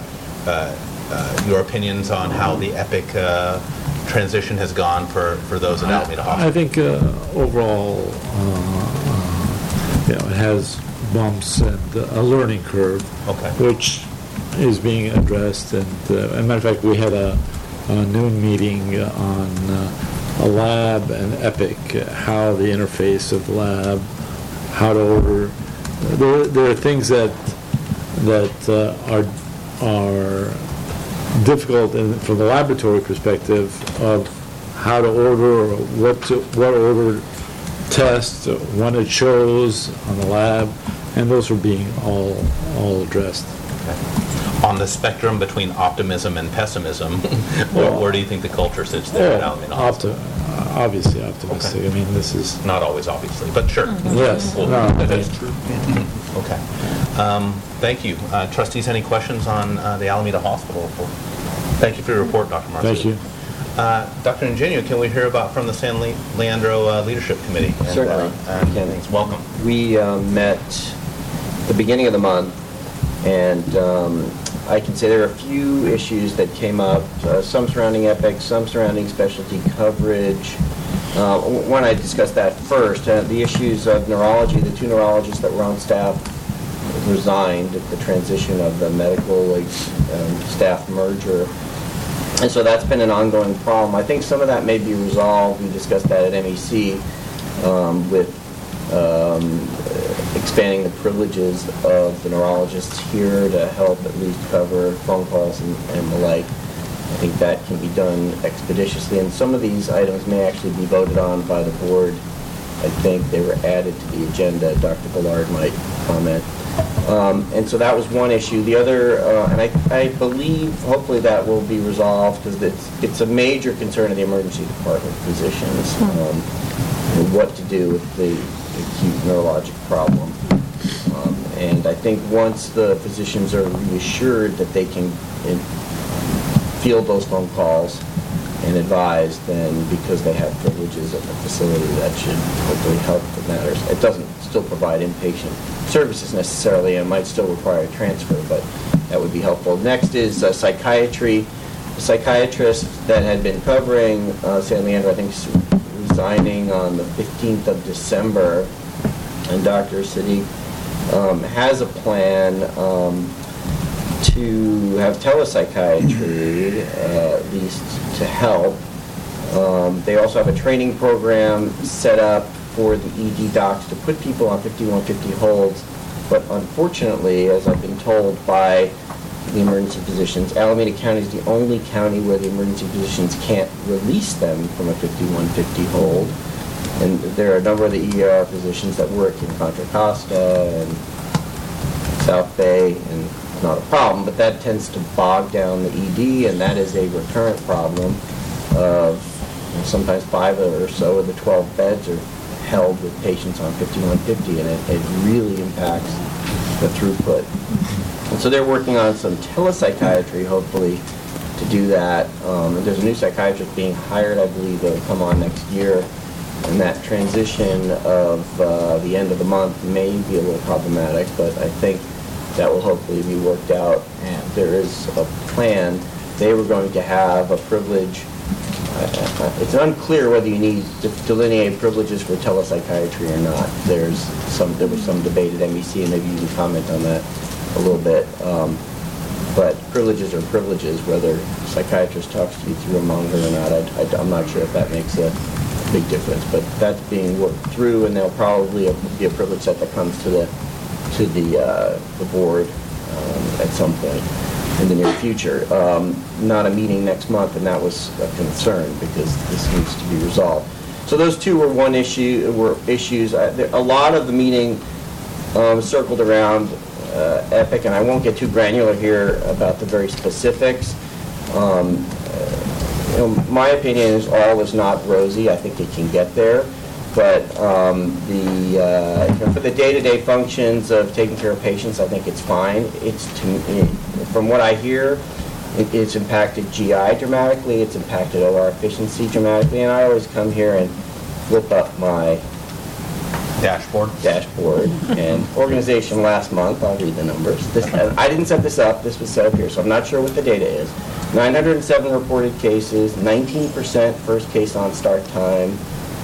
uh, uh, your opinions on how the Epic uh, transition has gone for, for those at Alameda I Hospital? think uh, overall, uh, uh, you know, it has bumps and a learning curve. Okay. Which is being addressed, and, uh, as a matter of fact, we had a a noon meeting on uh, a lab and Epic, how the interface of lab, how to order. There, there are things that, that uh, are, are difficult in, from the laboratory perspective of how to order, or what to, what order test, when it shows on the lab, and those are being all, all addressed. On the spectrum between optimism and pessimism, [LAUGHS] where, where do you think the culture sits there at Alameda Hospital? Opti- Obviously optimistic, I mean, this is, Not always, obviously, but sure. yes, Well, no, that is true. Okay. Um, Thank you. Uh, Trustees, any questions on uh, the Alameda Hospital? Thank you for your report, Dr. Marcy. thank you. Uh, Dr. Ingenio, can we hear about from the San Le- Leandro uh, Leadership Committee? And, uh, Certainly. and Welcome. We uh, met the beginning of the month, and um, I can say there are a few issues that came up, uh, some surrounding Epic, some surrounding specialty coverage. Uh, I discussed that first, uh, the issues of neurology, the two neurologists that were on staff resigned at the transition of the medical like, um, staff merger. And so that's been an ongoing problem. I think some of that may be resolved, we discussed that at MEC, um, with um, expanding the privileges of the neurologists here to help at least cover phone calls and and the like. I think that can be done expeditiously, and some of these items may actually be voted on by the board. I think they were added to the agenda. Dr. Ballard might comment. Um, And so that was one issue. The other, uh, and I I believe, hopefully that will be resolved, because it's it's a major concern of the emergency department physicians, um, what to do with the acute neurologic problem. Um, And I think once the physicians are reassured that they can field those phone calls and advise, then because they have privileges at the facility, that should hopefully help the matters. It doesn't still provide inpatient services necessarily, and might still require a transfer, but that would be helpful. Next is uh, psychiatry. The psychiatrist that had been covering uh, San Leandro, I think, resigning on the 15th of December, and Dr. Siddiq um, has a plan um, to have telepsychiatry, uh, at least to help. Um, They also have a training program set up for the ED docs to put people on 5150 holds, but unfortunately, as I've been told by the emergency physicians, Alameda County is the only county where the emergency physicians can't release them from a 5150 hold. And there are a number of the ER physicians that work in Contra Costa and South Bay, and not a problem, but that tends to bog down the ED, and that is a recurrent problem of sometimes five or so of the 12 beds are held with patients on 5150, and it, it really impacts the throughput. And so they're working on some telepsychiatry, hopefully, to do that. Um, there's a new psychiatrist being hired, I believe, that'll come on next year. And that transition of uh, the end of the month may be a little problematic, but I think that will hopefully be worked out. And there is a plan they were going to have a privilege. uh, It's unclear whether you need to delineate privileges for telepsychiatry or not. There's some, there was some debate at MEC, and maybe you can comment on that a little bit. Um, But privileges are privileges, whether psychiatrist talks to you through a monitor or not, I- I'm not sure if that makes a big difference. But that's being worked through, and there'll probably be a privilege set that comes to the, to the, uh, the board um, at some point in the near future. Um, Not a meeting next month, and that was a concern, because this needs to be resolved. So those two were one issue, were issues. Uh, there- A lot of the meeting um, circled around uh, Epic, and I won't get too granular here about the very specifics. Um, you know, My opinion is all is not rosy. I think it can get there. But um, the, uh, you know, for the day-to-day functions of taking care of patients, I think it's fine. It's, to me- from what I hear, it- it's impacted GI dramatically, it's impacted OR efficiency dramatically, and I always come here and flip up my Dashboard? dashboard and organization last month, I'll read the numbers. This, I didn't set this up, this was set up here, so I'm not sure what the data is. 907 reported cases, 19% first case on start time,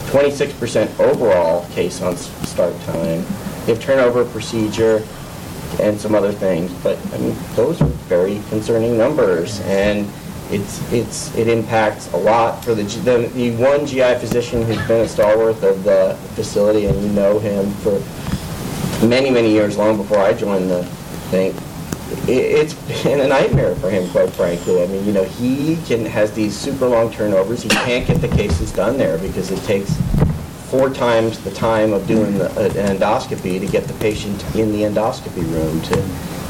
26% overall case on start time. We have turnover procedure and some other things, but I mean, those are very concerning numbers. And it's, it's, it impacts a lot for the, the, the one GI physician who's been a stalwart of the facility, and you know him for many, many years, long before I joined the thing. It's been a nightmare for him, quite frankly. I mean, you know, he can, has these super long turnovers. He can't get the cases done there because it takes four times the time of doing the- uh, an endoscopy to get the patient in the endoscopy room to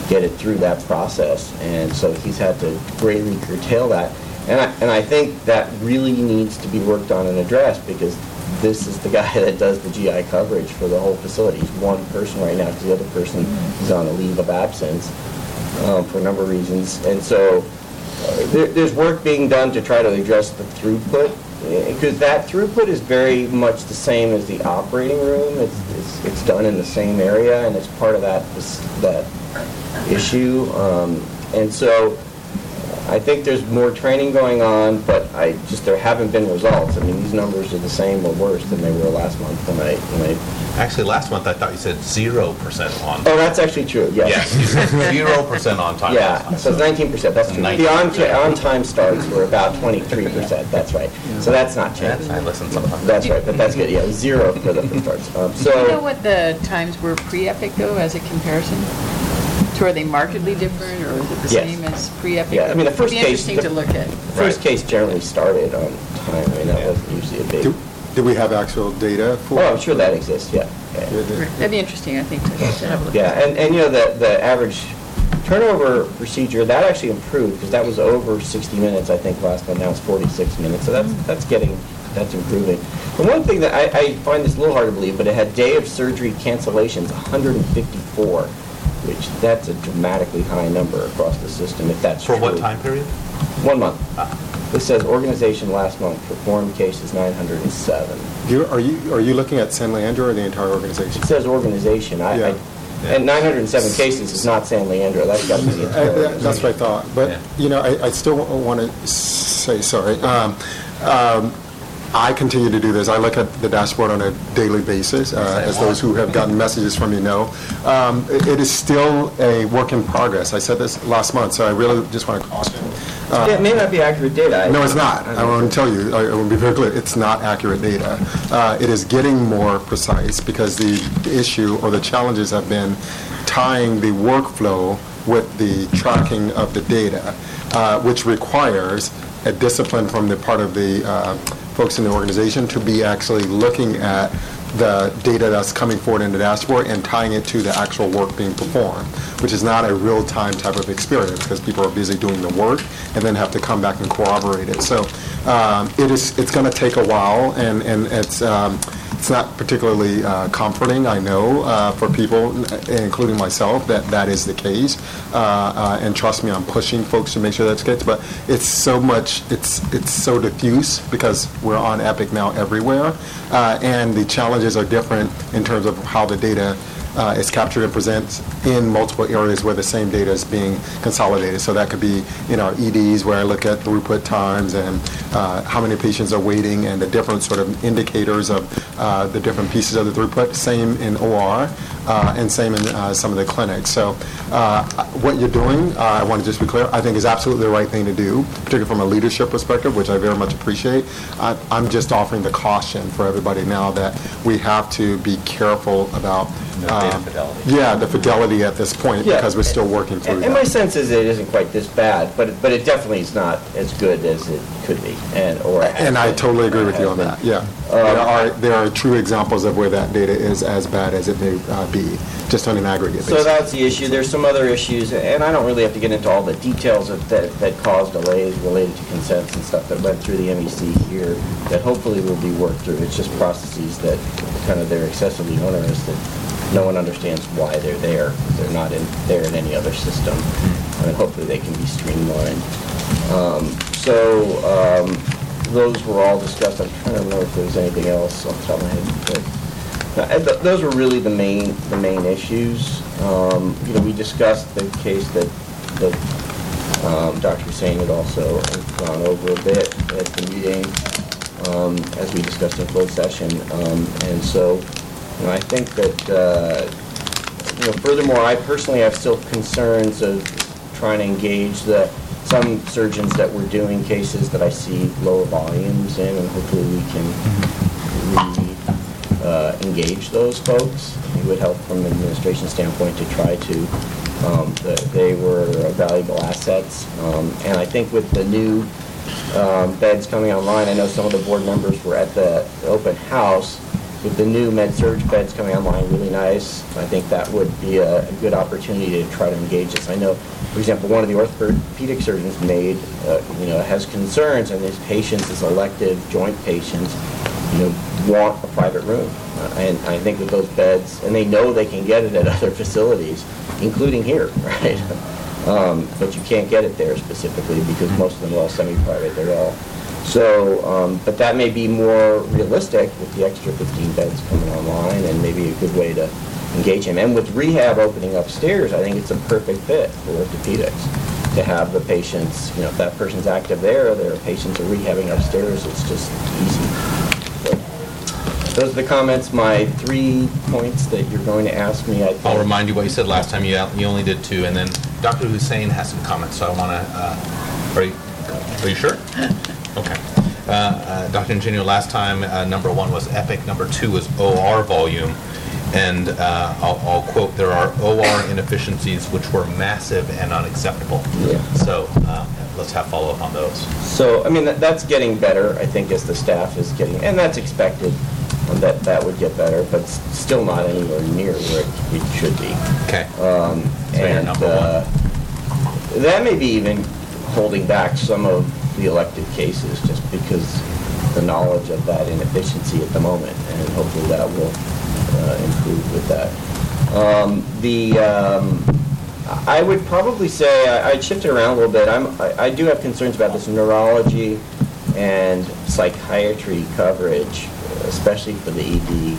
get it through that process. And so he's had to greatly curtail that. And I, and I think that really needs to be worked on and addressed because this is the [LAUGHS] guy that does the GI coverage for the whole facility. He's one person right now because the other person is on a leave of absence um, for a number of reasons. And so uh, there, there's work being done to try to address the throughput, because that throughput is very much the same as the operating room. It's, it's, it's done in the same area, and it's part of that, that issue. Um, And so I think there's more training going on, but I just, there haven't been results. I mean, these numbers are the same or worse than they were last month when I, when I, Actually, last month I thought you said 0% on. oh, that's actually true, yes. Yes, you said 0% on time. last Yeah, month. so it's nineteen percent, that's true. The on, 19%. on-time starts were about twenty-three percent, that's right. So that's not changed. I listen sometimes. That's right, but that's good, yeah, zero for the for starts. Um, Do you know So, what the times were pre-Epic though, as a comparison? So are they markedly different, or is it the Yes. same as pre-Epic? Yeah, I mean, the first It'd be case- interesting to look at. first case generally started on time, I mean, that wasn't usually a big, Do do we have actual data for? oh, I'm sure that exists, yeah. yeah. That'd be interesting, I think, to to have a look at. Yeah, and, and you know, the, the average turnover procedure, that actually improved, because that was over 60 minutes, I think, last month, now it's 46 minutes, so that's, that's getting, that's improving. The one thing that I, I find this a little hard to believe, but it had day of surgery cancellations, 154, which, that's a dramatically high number across the system, if that's true. For what time period? One month. This says organization last month, performed cases 907. You- Are you, are you looking at San Leandro or the entire organization? It says organization, I, Yeah. I- and 907 cases is not San Leandro, that's got to be the [LAUGHS] entire that- That's what I thought, but, Yeah. you know, I, I still want to say, sorry, um, um, I continue to do this, I look at the dashboard on a daily basis, uh, as those who have gotten [LAUGHS] messages from me know. Um, It it is still a work in progress, I said this last month, so I really just want to caution. uh, Yeah, it may not be accurate data. No, it's not. I want to tell you, I I want to be very clear, it's not accurate data. Uh, It is getting more precise because the issue or the challenges have been tying the workflow with the tracking of the data, uh, which requires a discipline from the part of the uh, folks in the organization to be actually looking at the data that's coming forward in the dashboard and tying it to the actual work being performed, which is not a real-time type of experience because people are busy doing the work and then have to come back and corroborate it. So um, it is, it's going to take a while and, and it's, um, it's not particularly uh, comforting, I know, uh, for people, including myself, that that is the case. Uh, uh, And trust me, I'm pushing folks to make sure that's the case, but it's so much, it's, it's so diffuse because we're on Epic now everywhere. Uh, And the challenges are different in terms of how the data uh, is captured and presents in multiple areas where the same data is being consolidated. So that could be in our EDs where I look at throughput times and uh, how many patients are waiting and the different sort of indicators of uh, the different pieces of the throughput. Same in OR uh, and same in uh, some of the clinics. So uh, what you're doing, uh, I want to just be clear, I think is absolutely the right thing to do, particularly from a leadership perspective, which I very much appreciate. I- I'm just offering the caution for everybody now that we have to be careful about... The data uh, fidelity. Yeah, the fidelity at this point, Yeah. because we're still working through And and my that. sense is it isn't quite this bad, but, it- but it definitely is not as good as it could be, and, or. And I been, totally agree with you on been. that, yeah. There are, there are true examples of where that data is as bad as it may uh, be, just on an aggregate So basis. that's the issue. There's some other issues, and I don't really have to get into all the details of that, that caused delays related to consents and stuff that went through the MEC here that hopefully will be worked through. It's just processes that kind of, they're excessively onerous that no one understands why they're there. They're not in, there in any other system. And hopefully they can be streamlined. Um, So, um, those were all discussed. I'm trying to remember if there was anything else off the top of my head. but- th- Those were really the main, the main issues. Um, You know, we discussed the case that, that um, Dr. Hussein had also gone over a bit at the meeting, um, as we discussed in closed session. Um, And so, know, I think that, uh, you know, furthermore, I personally have still concerns of trying to engage the, some surgeons that were doing cases that I see lower volumes in, and hopefully we can re- uh, engage those folks. It would help from an administration standpoint to try to, um, that they were valuable assets. Um, And I think with the new um, beds coming online, I know some of the board members were at the open house, with the new med-surg beds coming online, really nice. I think that would be a a good opportunity to try to engage this. I know, for example, one of the orthopedic surgeons made, uh, you know, has concerns, and his patients, his elective joint patients, you know, want a private room. Uh, And I think with those beds, and they know they can get it at [LAUGHS] other facilities, including here, [LAUGHS] right? Um, But you can't get it there specifically because most of them are all semi-private, they're all. So, um, but that may be more realistic with the extra 15 beds coming online and maybe a good way to engage him. And with rehab opening upstairs, I think it's a perfect fit for orthopedics to have the patients, you know, if that person's active there, their patients are rehabbing upstairs, it's just easy. So, Those are the comments, my three points that you're going to ask me, I think. I'll remind you what you said last time, you you only did two, and then Dr. Hussein has some comments, so I want to, are you, are you sure? [LAUGHS] Okay. Uh, uh, Dr. Ingenio, last time, uh, number one was Epic, number two was OR volume, and uh, I'll I'll quote, "There are OR inefficiencies which were massive and unacceptable." Yeah. So uh, let's have follow-up on those. So, I mean, that- that's getting better, I think, as the staff is getting, and that's expected, um, that that would get better, but s- still not anywhere near where it- it should be. Okay. Um, So And uh, that may be even holding back some of the elective cases, just because the knowledge of that inefficiency at the moment, and hopefully that will uh, improve with that. Um, The, um, I would probably say, I- I'd shift it around a little bit. I'm, I I do have concerns about this neurology and psychiatry coverage, especially for the ED.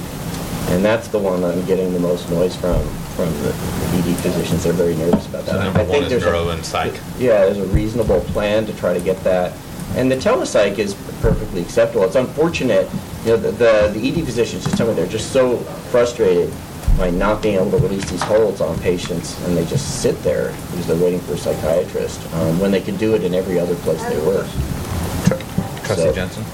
And that's the one I'm getting the most noise from, from the ED physicians. They're very nervous about that. So I number think one is there's a- and psych. Yeah, there's a reasonable plan to try to get that. And the telepsych is perfectly acceptable. It's unfortunate, you know, the, the the ED physicians just tell me they're just so frustrated by not being able to release these holds on patients, and they just sit there because they're waiting for a psychiatrist, um, when they could do it in every other place they work. Trustee So- Jensen?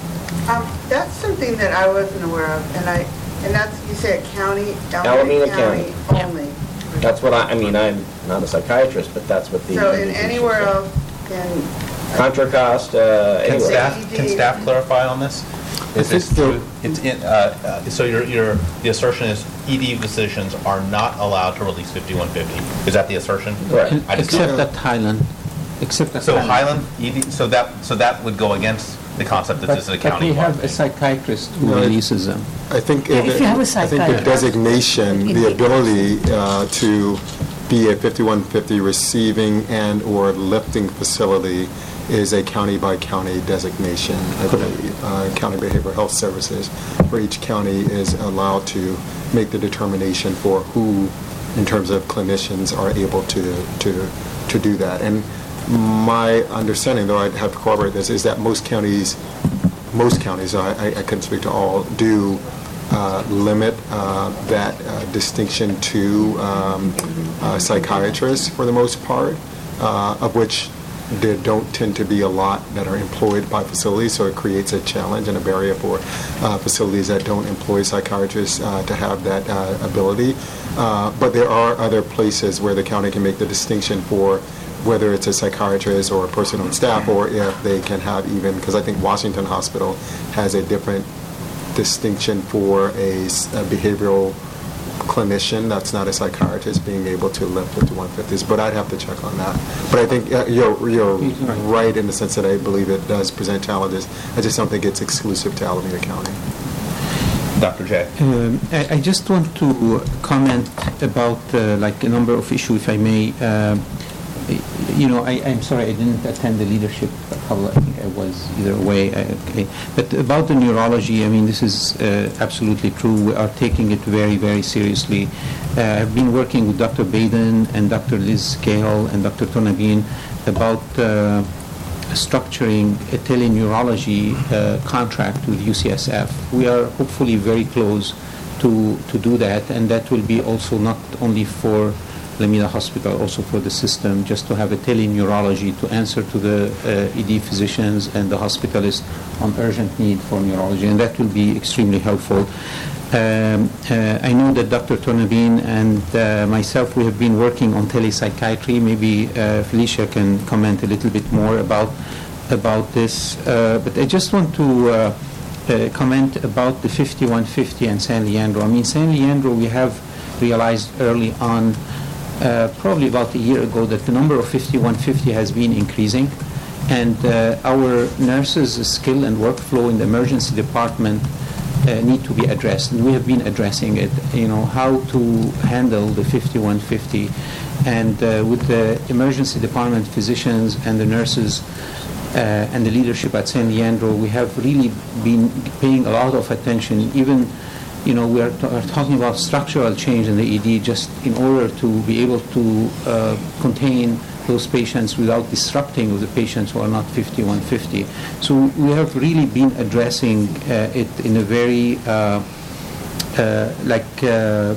Um, That's something that I wasn't aware of, and I, and that's, you say a county, Alameda Alameda County County. only. That's what I, I mean, I'm not a psychiatrist, but that's what the. So in anywhere say. else, can, Contra Cost, uh, Can anywhere. staff, can staff clarify on this? Is this think through, it's in, uh, uh, so your, your, the assertion is ED physicians are not allowed to release 5150? Is that the assertion? Correct. I just- Except at Highland, except at So Highland. Highland, ED, so that, so that would go against the concept that But this is a but we county have a psychiatrist who No, it- releases them. I think, Yeah, if you have a I think the psychiatrist. designation, the ability uh, to be a 5150 receiving and/or lifting facility is a county-by-county designation, I believe. Uh, County Behavioral Health Services for each county is allowed to make the determination for who, in terms of clinicians, are able to, to, to do that. And my understanding, though I'd have to corroborate this, is that most counties, most counties, I, I- I couldn't speak to all, do uh, limit uh, that uh, distinction to um, uh, psychiatrists for the most part, uh, of which there don't tend to be a lot that are employed by facilities, so it creates a challenge and a barrier for uh, facilities that don't employ psychiatrists uh, to have that uh, ability. Uh, But there are other places where the county can make the distinction for whether it's a psychiatrist or a person on staff, or if they can have even, because I think Washington Hospital has a different distinction for a behavioral clinician that's not a psychiatrist being able to lift 5150s, but I'd have to check on that. But I think uh, you're, you're right in the sense that I believe it does present challenges. I just don't think it's exclusive to Alameda County. Dr. J. Um, I I just want to comment about, uh, like, a number of issues, if I may. Um, You know, I- I'm sorry, I didn't attend the leadership couple, I think I was either away, I- okay. But about the neurology, I mean, this is uh, absolutely true. We are taking it very, very seriously. Uh, I've been working with Dr. Baden and Dr. Liz Cahill and Dr. Tonabin about uh, structuring a teleneurology uh, contract with UCSF. We are hopefully very close to, to do that, and that will be also not only for Alameda Hospital, also for the system, just to have a teleneurology to answer to the uh, ED physicians and the hospitalists on urgent need for neurology, and that will be extremely helpful. Um, uh, I know that Dr. Tonabin and uh, myself, we have been working on telepsychiatry. Maybe uh, Felicia can comment a little bit more about about this. Uh, but I just want to uh, comment about the 5150 and San Leandro. I mean, San Leandro, we have realized early on, uh, probably about a year ago, that the number of 5150 has been increasing. And uh, our nurses' skill and workflow in the emergency department uh, need to be addressed, and we have been addressing it. You know how to handle the 5150, and uh, with the emergency department physicians and the nurses uh, and the leadership at San Leandro, we have really been paying a lot of attention. Even, you know, we are, t- are talking about structural change in the ED just in order to be able to uh, contain those patients without disrupting the patients who are not 5150. So we have really been addressing uh, it in a very uh, uh, like uh,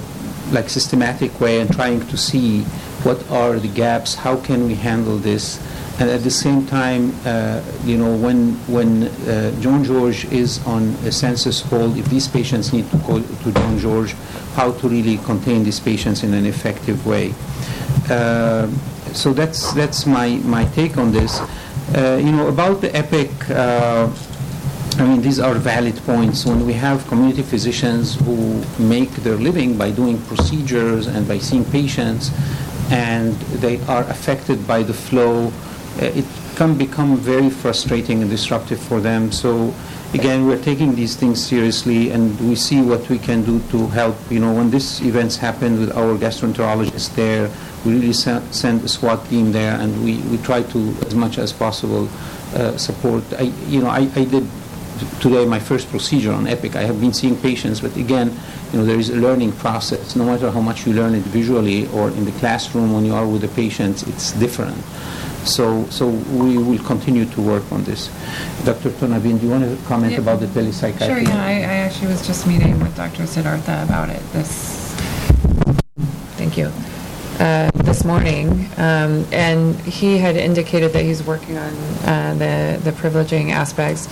like systematic way and trying to see what are the gaps, how can we handle this, and at the same time, uh, you know, when when uh, John George is on a census hold, if these patients need to go to John George, how to really contain these patients in an effective way. Uh, so that's that's my my take on this. Uh, you know about the epic. Uh, I mean, these are valid points. When we have community physicians who make their living by doing procedures and by seeing patients, and they are affected by the flow, it can become very frustrating and disruptive for them. So, again, we're taking these things seriously, and we see what we can do to help. You know, when these events happen with our gastroenterologists there, we really se- send a SWAT team there, and we, we try to, as much as possible, uh, support. I, you know, I, I did today my first procedure on EPIC. I have been seeing patients, but again, you know, there is a learning process. No matter how much you learn it visually or in the classroom when you are with the patients, it's different. So, so we will continue to work on this. Dr. Tonabin, do you want to comment Yeah. about the telepsychiatry? Sure, yeah, I, I actually was just meeting with Dr. Siddhartha about it this, thank you, uh, this morning. Um, And he had indicated that he's working on uh, the, the privileging aspects.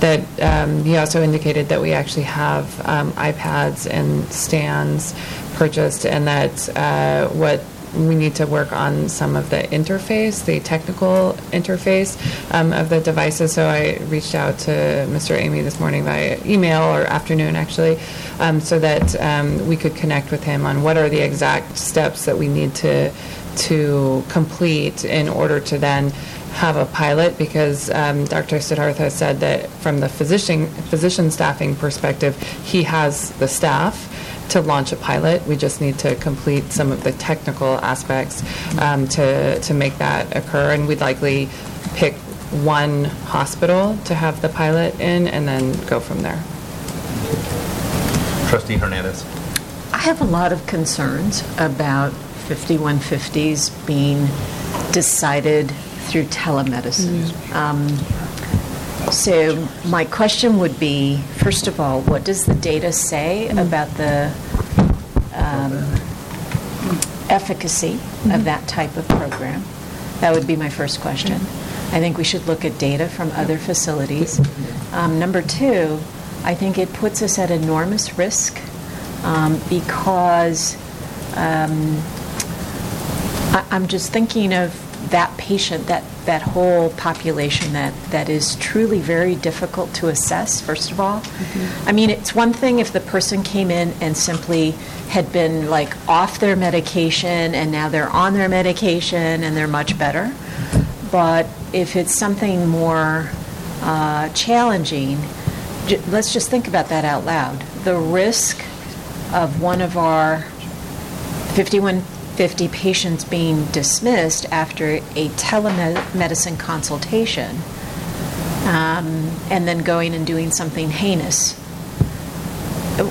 That um, he also indicated that we actually have um, iPads and stands purchased and that uh, what we need to work on some of the interface, the technical interface um, of the devices. So I reached out to Mr. Amy this morning by email or afternoon, actually, um, so that um, we could connect with him on what are the exact steps that we need to to complete in order to then have a pilot because um, Dr. Siddhartha said that from the physician physician staffing perspective, he has the staff to launch a pilot. We just need to complete some of the technical aspects um, to to make that occur, and we'd likely pick one hospital to have the pilot in, and then go from there. Trustee Hernandez. I have a lot of concerns about 5150s being decided through telemedicine. Um, So my question would be, first of all, what does the data say about the um, efficacy of that type of program? That would be my first question. I think we should look at data from other facilities. Um, Number two, I think it puts us at enormous risk um, because um, I- I'm just thinking of that patient, that, that whole population that, that is truly very difficult to assess, first of all. I mean, it's one thing if the person came in and simply had been like off their medication and now they're on their medication and they're much better. But if it's something more uh, challenging, j- let's just think about that out loud. The risk of one of our 5150 patients being dismissed after a telemedicine consultation um, and then going and doing something heinous.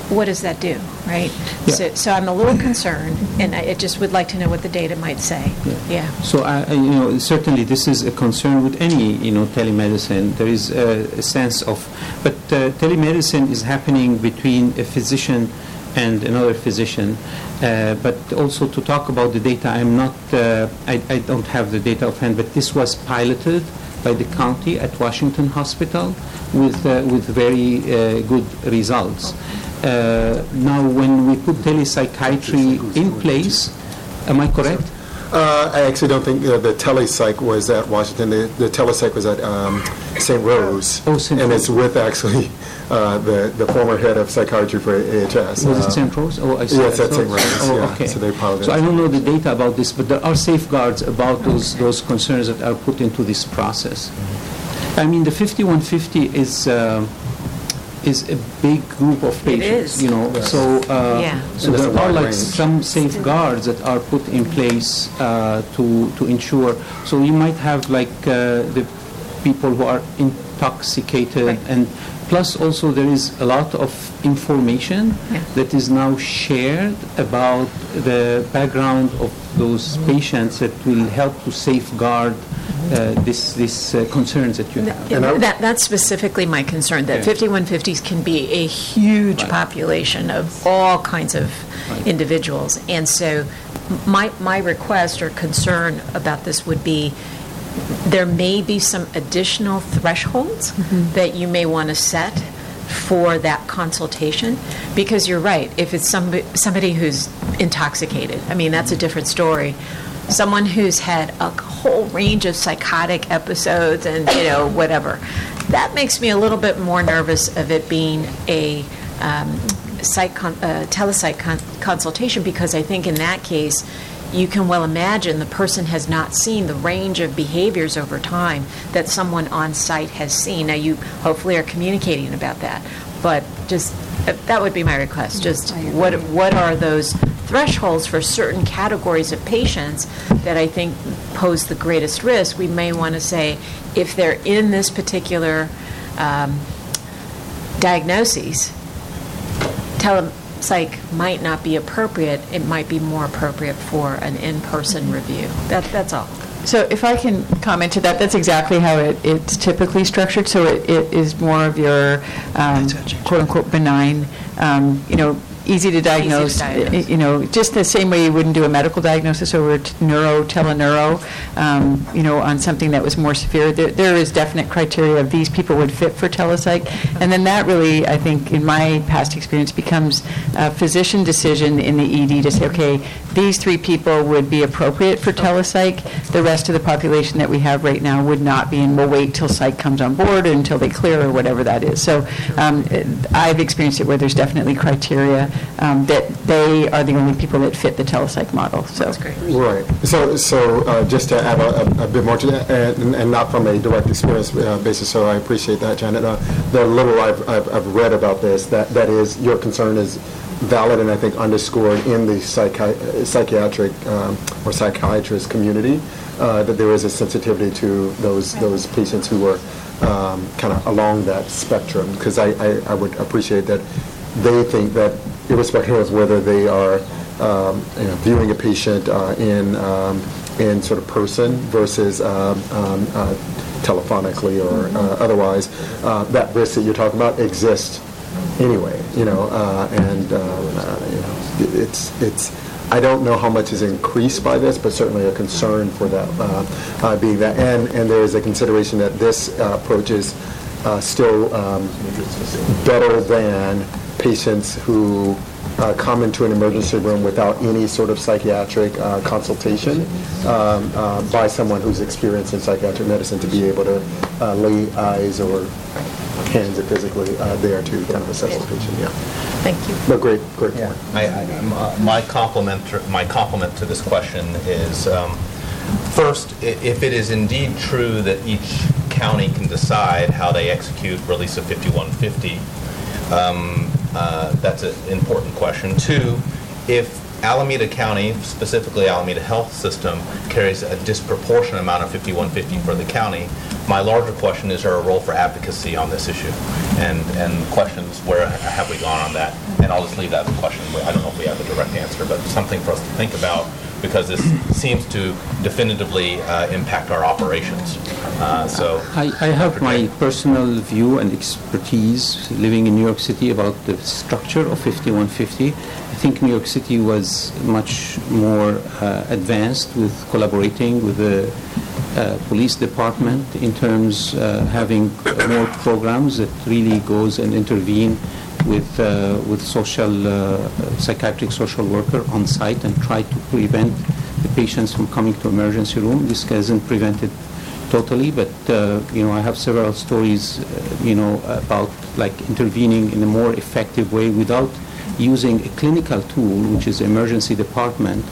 What does that do, right? So, so I'm a little concerned, and I I just would like to know what the data might say. Yeah. So, I- I- you know, certainly this is a concern with any, you know, telemedicine. There is a a sense of, but uh, telemedicine is happening between a physician and another physician. Uh, But also to talk about the data, I'm not, uh, I I don't have the data offhand, but this was piloted by the county at Washington Hospital with, uh, with very uh, good results. Uh, Now, when we put telepsychiatry in place, am I correct? Uh, I actually don't think uh, the telepsych was at Washington. The, the telepsych was at um, St. Rose. Oh, St. And it's with actually uh, the, the former head of psychiatry for AHS. Was Uh, it St. Rose? Oh, I see. Yes, at St. Rose, Oh, yeah. okay. So they So I don't know the data about this, but there are safeguards about those, those concerns that are put into this process. I mean, the 5150 is, um, is a big group of patients, is. you know, so, uh, Yeah. so there are like range. some safeguards that are put in place uh, to, to ensure. So you might have like uh, the people who are intoxicated Right. and plus also there is a lot of information Yeah. that is now shared about the background of those patients that will help to safeguard uh, this, this uh, concerns that you have. And I- That, that's specifically my concern, that Yeah. 5150s can be a huge Right. population of all kinds of Right. individuals. And so my, my request or concern about this would be, there may be some additional thresholds that you may want to set for that consultation, because you're right, if it's somebody, somebody who's intoxicated, I mean, that's a different story. Someone who's had a whole range of psychotic episodes and, you know, whatever, that makes me a little bit more nervous of it being a um, psych, con- uh, telepsych con- consultation, because I think in that case, you can well imagine the person has not seen the range of behaviors over time that someone on site has seen. Now, you hopefully are communicating about that, but just, uh, that would be my request, just what, what are those thresholds for certain categories of patients that I think pose the greatest risk? We may want to say, if they're in this particular um, diagnoses, telepsych might not be appropriate, it might be more appropriate for an in-person review. That, that's all. So if I can comment to that, that's exactly how it, it's typically structured. So it, it is more of your um, quote-unquote benign, um, you know, easy to diagnose. diagnose. You know, just the same way you wouldn't do a medical diagnosis over t- neuro, teleneuro, um, you know, on something that was more severe. There, there is definite criteria of these people would fit for telepsych. And then that really, I think, in my past experience, becomes a physician decision in the ED to say, okay, these three people would be appropriate for telepsych. The rest of the population that we have right now would not be, and we'll wait till psych comes on board or until they clear or whatever that is. So um, I've experienced it where there's definitely criteria um, that they are the only people that fit the telepsych model, so. That's great. Right. So, so uh, just to add a, a- a bit more to that, and, and not from a direct experience uh, basis, so I appreciate that, Janet. Uh, the little I've, I've, I've read about this, that, that is, your concern is valid and I think underscored in the psychi- psychiatric um, or psychiatrist community, uh, that there is a sensitivity to those, those patients who are um, kind of along that spectrum, because I, I, I would appreciate that they think that irrespective of whether they are um, you know, viewing a patient uh, in, um, in sort of person versus um, um, uh, telephonically or uh, otherwise, uh, that risk that you're talking about exists anyway, you know, uh, and, uh, uh, you know, it's, it's, I don't know how much is increased by this, but certainly a concern for that, uh, uh, being that, and, and there is a consideration that this uh, approach is uh, still um, better than patients who uh, come into an emergency room without any sort of psychiatric uh, consultation um, uh, by someone who's experienced in psychiatric medicine to be able to uh, lay eyes or hands physically uh, there to kind of assess the patient, yeah. Thank you. But great, great point. I- I- m- My compliment, my compliment to this question is, um, first, if it is indeed true that each county can decide how they execute release of 5150, um, uh, that's an important question. Two, if Alameda County, specifically Alameda Health System, carries a disproportionate amount of 5150 for the county, my larger question is there a role for advocacy on this issue? And, and questions, where have we gone on that? And I'll just leave that as a question. I don't know if we have a direct answer, but something for us to think about because this seems to definitively uh, impact our operations. Uh, So. I, I have my personal view and expertise living in New York City about the structure of 5150. I think New York City was much more uh, advanced with collaborating with the uh, police department in terms uh, having more programs that really goes and intervene with uh, with social uh, psychiatric social worker on site and try to prevent the patients from coming to emergency room. This hasn't prevented totally, but uh, you know I have several stories, uh, you know, about like intervening in a more effective way without using a clinical tool, which is emergency department,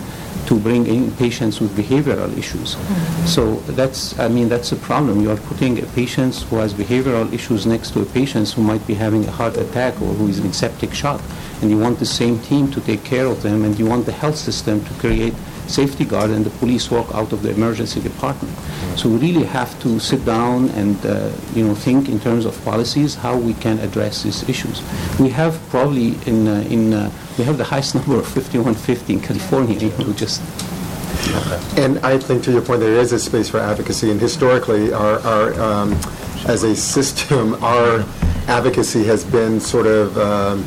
to bring in patients with behavioral issues. So that's, I mean, that's a problem. You are putting a patient who has behavioral issues next to a patient who might be having a heart attack or who is in septic shock, and you want the same team to take care of them, and you want the health system to create safety guard and the police walk out of the emergency department. So we really have to sit down and, uh, you know, think in terms of policies, how we can address these issues. We have probably in, uh, in, uh, we have the highest number of 5150 in California, you know, just And I think to your point, there is a space for advocacy, and historically, our, our, um, as a system, our advocacy has been sort of um,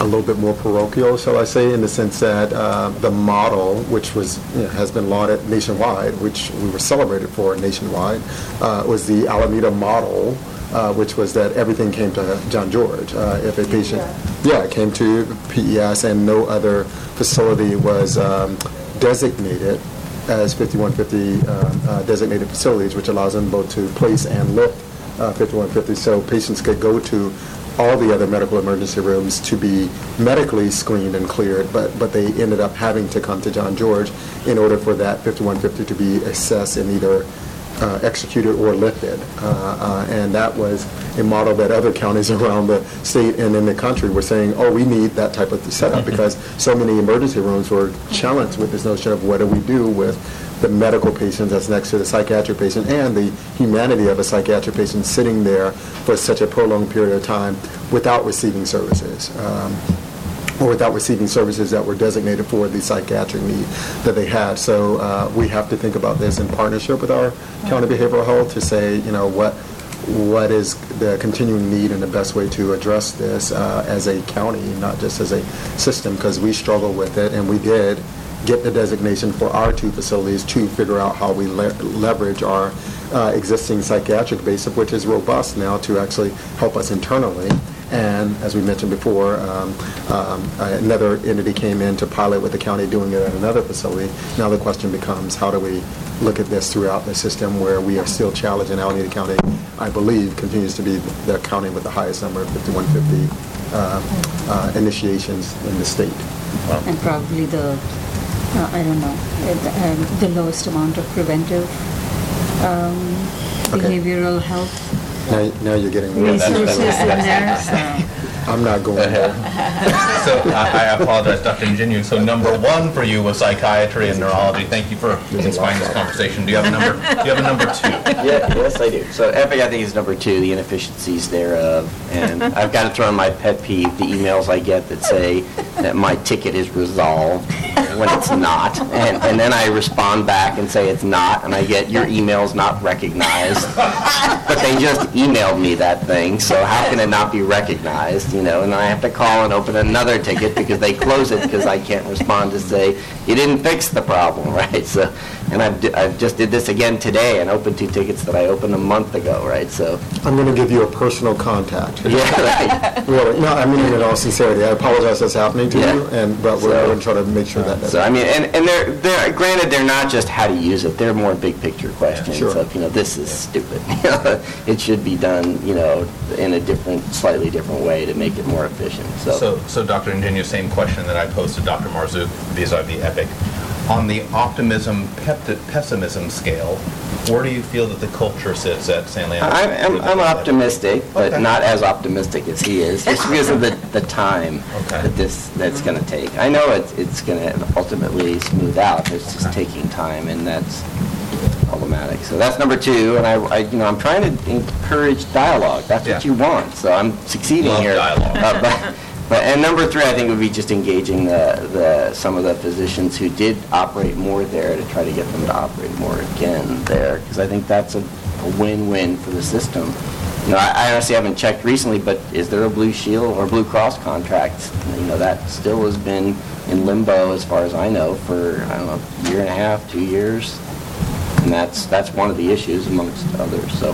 a little bit more parochial, shall I say, in the sense that uh, the model, which was, you know, has been lauded nationwide, which we were celebrated for nationwide, uh, was the Alameda model, uh, which was that everything came to John George. Uh, If a patient, yeah, it came to PES, and no other facility was um, designated as 5150 um, uh, designated facilities, which allows them both to place and lift uh, 5150, so patients could go to all the other medical emergency rooms to be medically screened and cleared, but, but they ended up having to come to John George in order for that 5150 to be assessed and either uh, executed or lifted. Uh, uh, And that was a model that other counties [LAUGHS] around the state and in the country were saying, oh, we need that type of setup [LAUGHS] because so many emergency rooms were challenged with this notion of what do we do with the medical patient that's next to the psychiatric patient and the humanity of a psychiatric patient sitting there for such a prolonged period of time without receiving services. Um, or without receiving services that were designated for the psychiatric need that they had. So uh, we have to think about this in partnership with our county behavioral health to say, you know, what what is the continuing need and the best way to address this uh, as a county, not just as a system, because we struggle with it, and we did get the designation for our two facilities to figure out how we le- leverage our uh, existing psychiatric base, which is robust now to actually help us internally. And as we mentioned before, um, um, another entity came in to pilot with the county doing it at another facility. Now the question becomes, how do we look at this throughout the system where we are still challenged in Alameda County, I believe, continues to be the county with the highest number of 5150 uh, uh, initiations in the state. And probably the, uh, I don't know, uh, the, um, the lowest amount of preventive um, Okay. behavioral health Now now you're getting... resources in there, so. I'm not going uh-huh. there. [LAUGHS] So I I apologize, Dr. Ingenue. So number one for you was psychiatry and neurology. Thank you for inspiring this conversation. Do you have a number, do you have a number two? [LAUGHS] Yeah, yes, I do. So Epic, I think, is number two, the inefficiencies thereof. And [LAUGHS] I've got to throw in my pet peeve, the emails I get that say that my ticket is resolved when it's not. And, and then I respond back and say it's not, and I get, your email's not recognized. But they just emailed me that thing, so how can it not be recognized, you know? And I have to call and open another ticket because they close it because I can't respond to say, you didn't fix the problem, [LAUGHS] right? So, and I've, di- I just did this again today and opened two tickets that I opened a month ago, right? So, I'm going to give you a personal contact. yeah, right. [LAUGHS] Really, no, I mean it in all sincerity. I apologize that's happening to Yeah. you, and, but we're So- going to try to make sure that So. I mean, and, and they're, they're, granted, they're not just how to use it, they're more big picture questions Sure. of, you know, this is stupid. [LAUGHS] It should be done, you know, in a different, slightly different way to make it more efficient, so. So, so Dr. Ingenue, same question that I posed to Dr. Marzuk vis-à-vis Epic. On the optimism pessimism scale, where do you feel that the culture sits at San Leandro? I'm, I'm, I'm optimistic, but Okay. not as optimistic as he is, just because of the, the time Okay. that this, that's gonna take. I know it's, it's gonna ultimately smooth out, it's just taking time, and that's problematic. So that's number two, and I, I, you know, I'm trying to encourage dialogue, that's what you want, so I'm succeeding Love here. dialogue. Uh, but- But, and number three, I think would be just engaging the, the, some of the physicians who did operate more there to try to get them to operate more again there, because I think that's a a win-win for the system. You know, I I honestly haven't checked recently, but is there a Blue Shield or Blue Cross contract? You know, that still has been in limbo, as far as I know, for, I don't know, a year and a half, two years. And that's, that's one of the issues amongst others, so.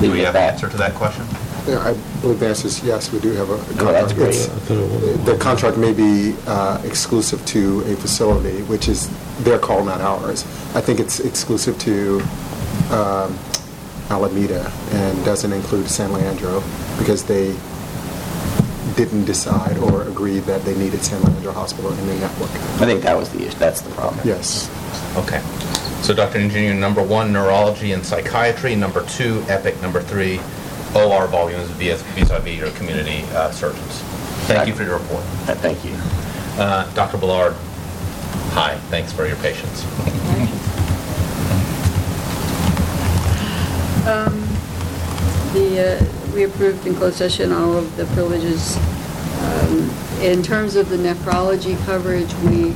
Do we have an answer to that question? Yeah, I believe the answer is yes, we do have a. Oh, that's great. it's- I thought it was- The contract may be uh, exclusive to a facility, which is their call, not ours. I think it's exclusive to um, Alameda and doesn't include San Leandro because they didn't decide or agree that they needed San Leandro Hospital in the network. I think that was the issue, that's the problem. Yes. Okay. So Dr. Ingenue, number one, neurology and psychiatry. Number two, Epic. Number three, OR volumes vis- vis-à-vis your community uh, surgeons. Thank you for your report. Uh, Thank you. Uh, Dr. Ballard, hi, thanks for your patience. The, uh, we approved in closed session all of the privileges. Um, In terms of the nephrology coverage, we,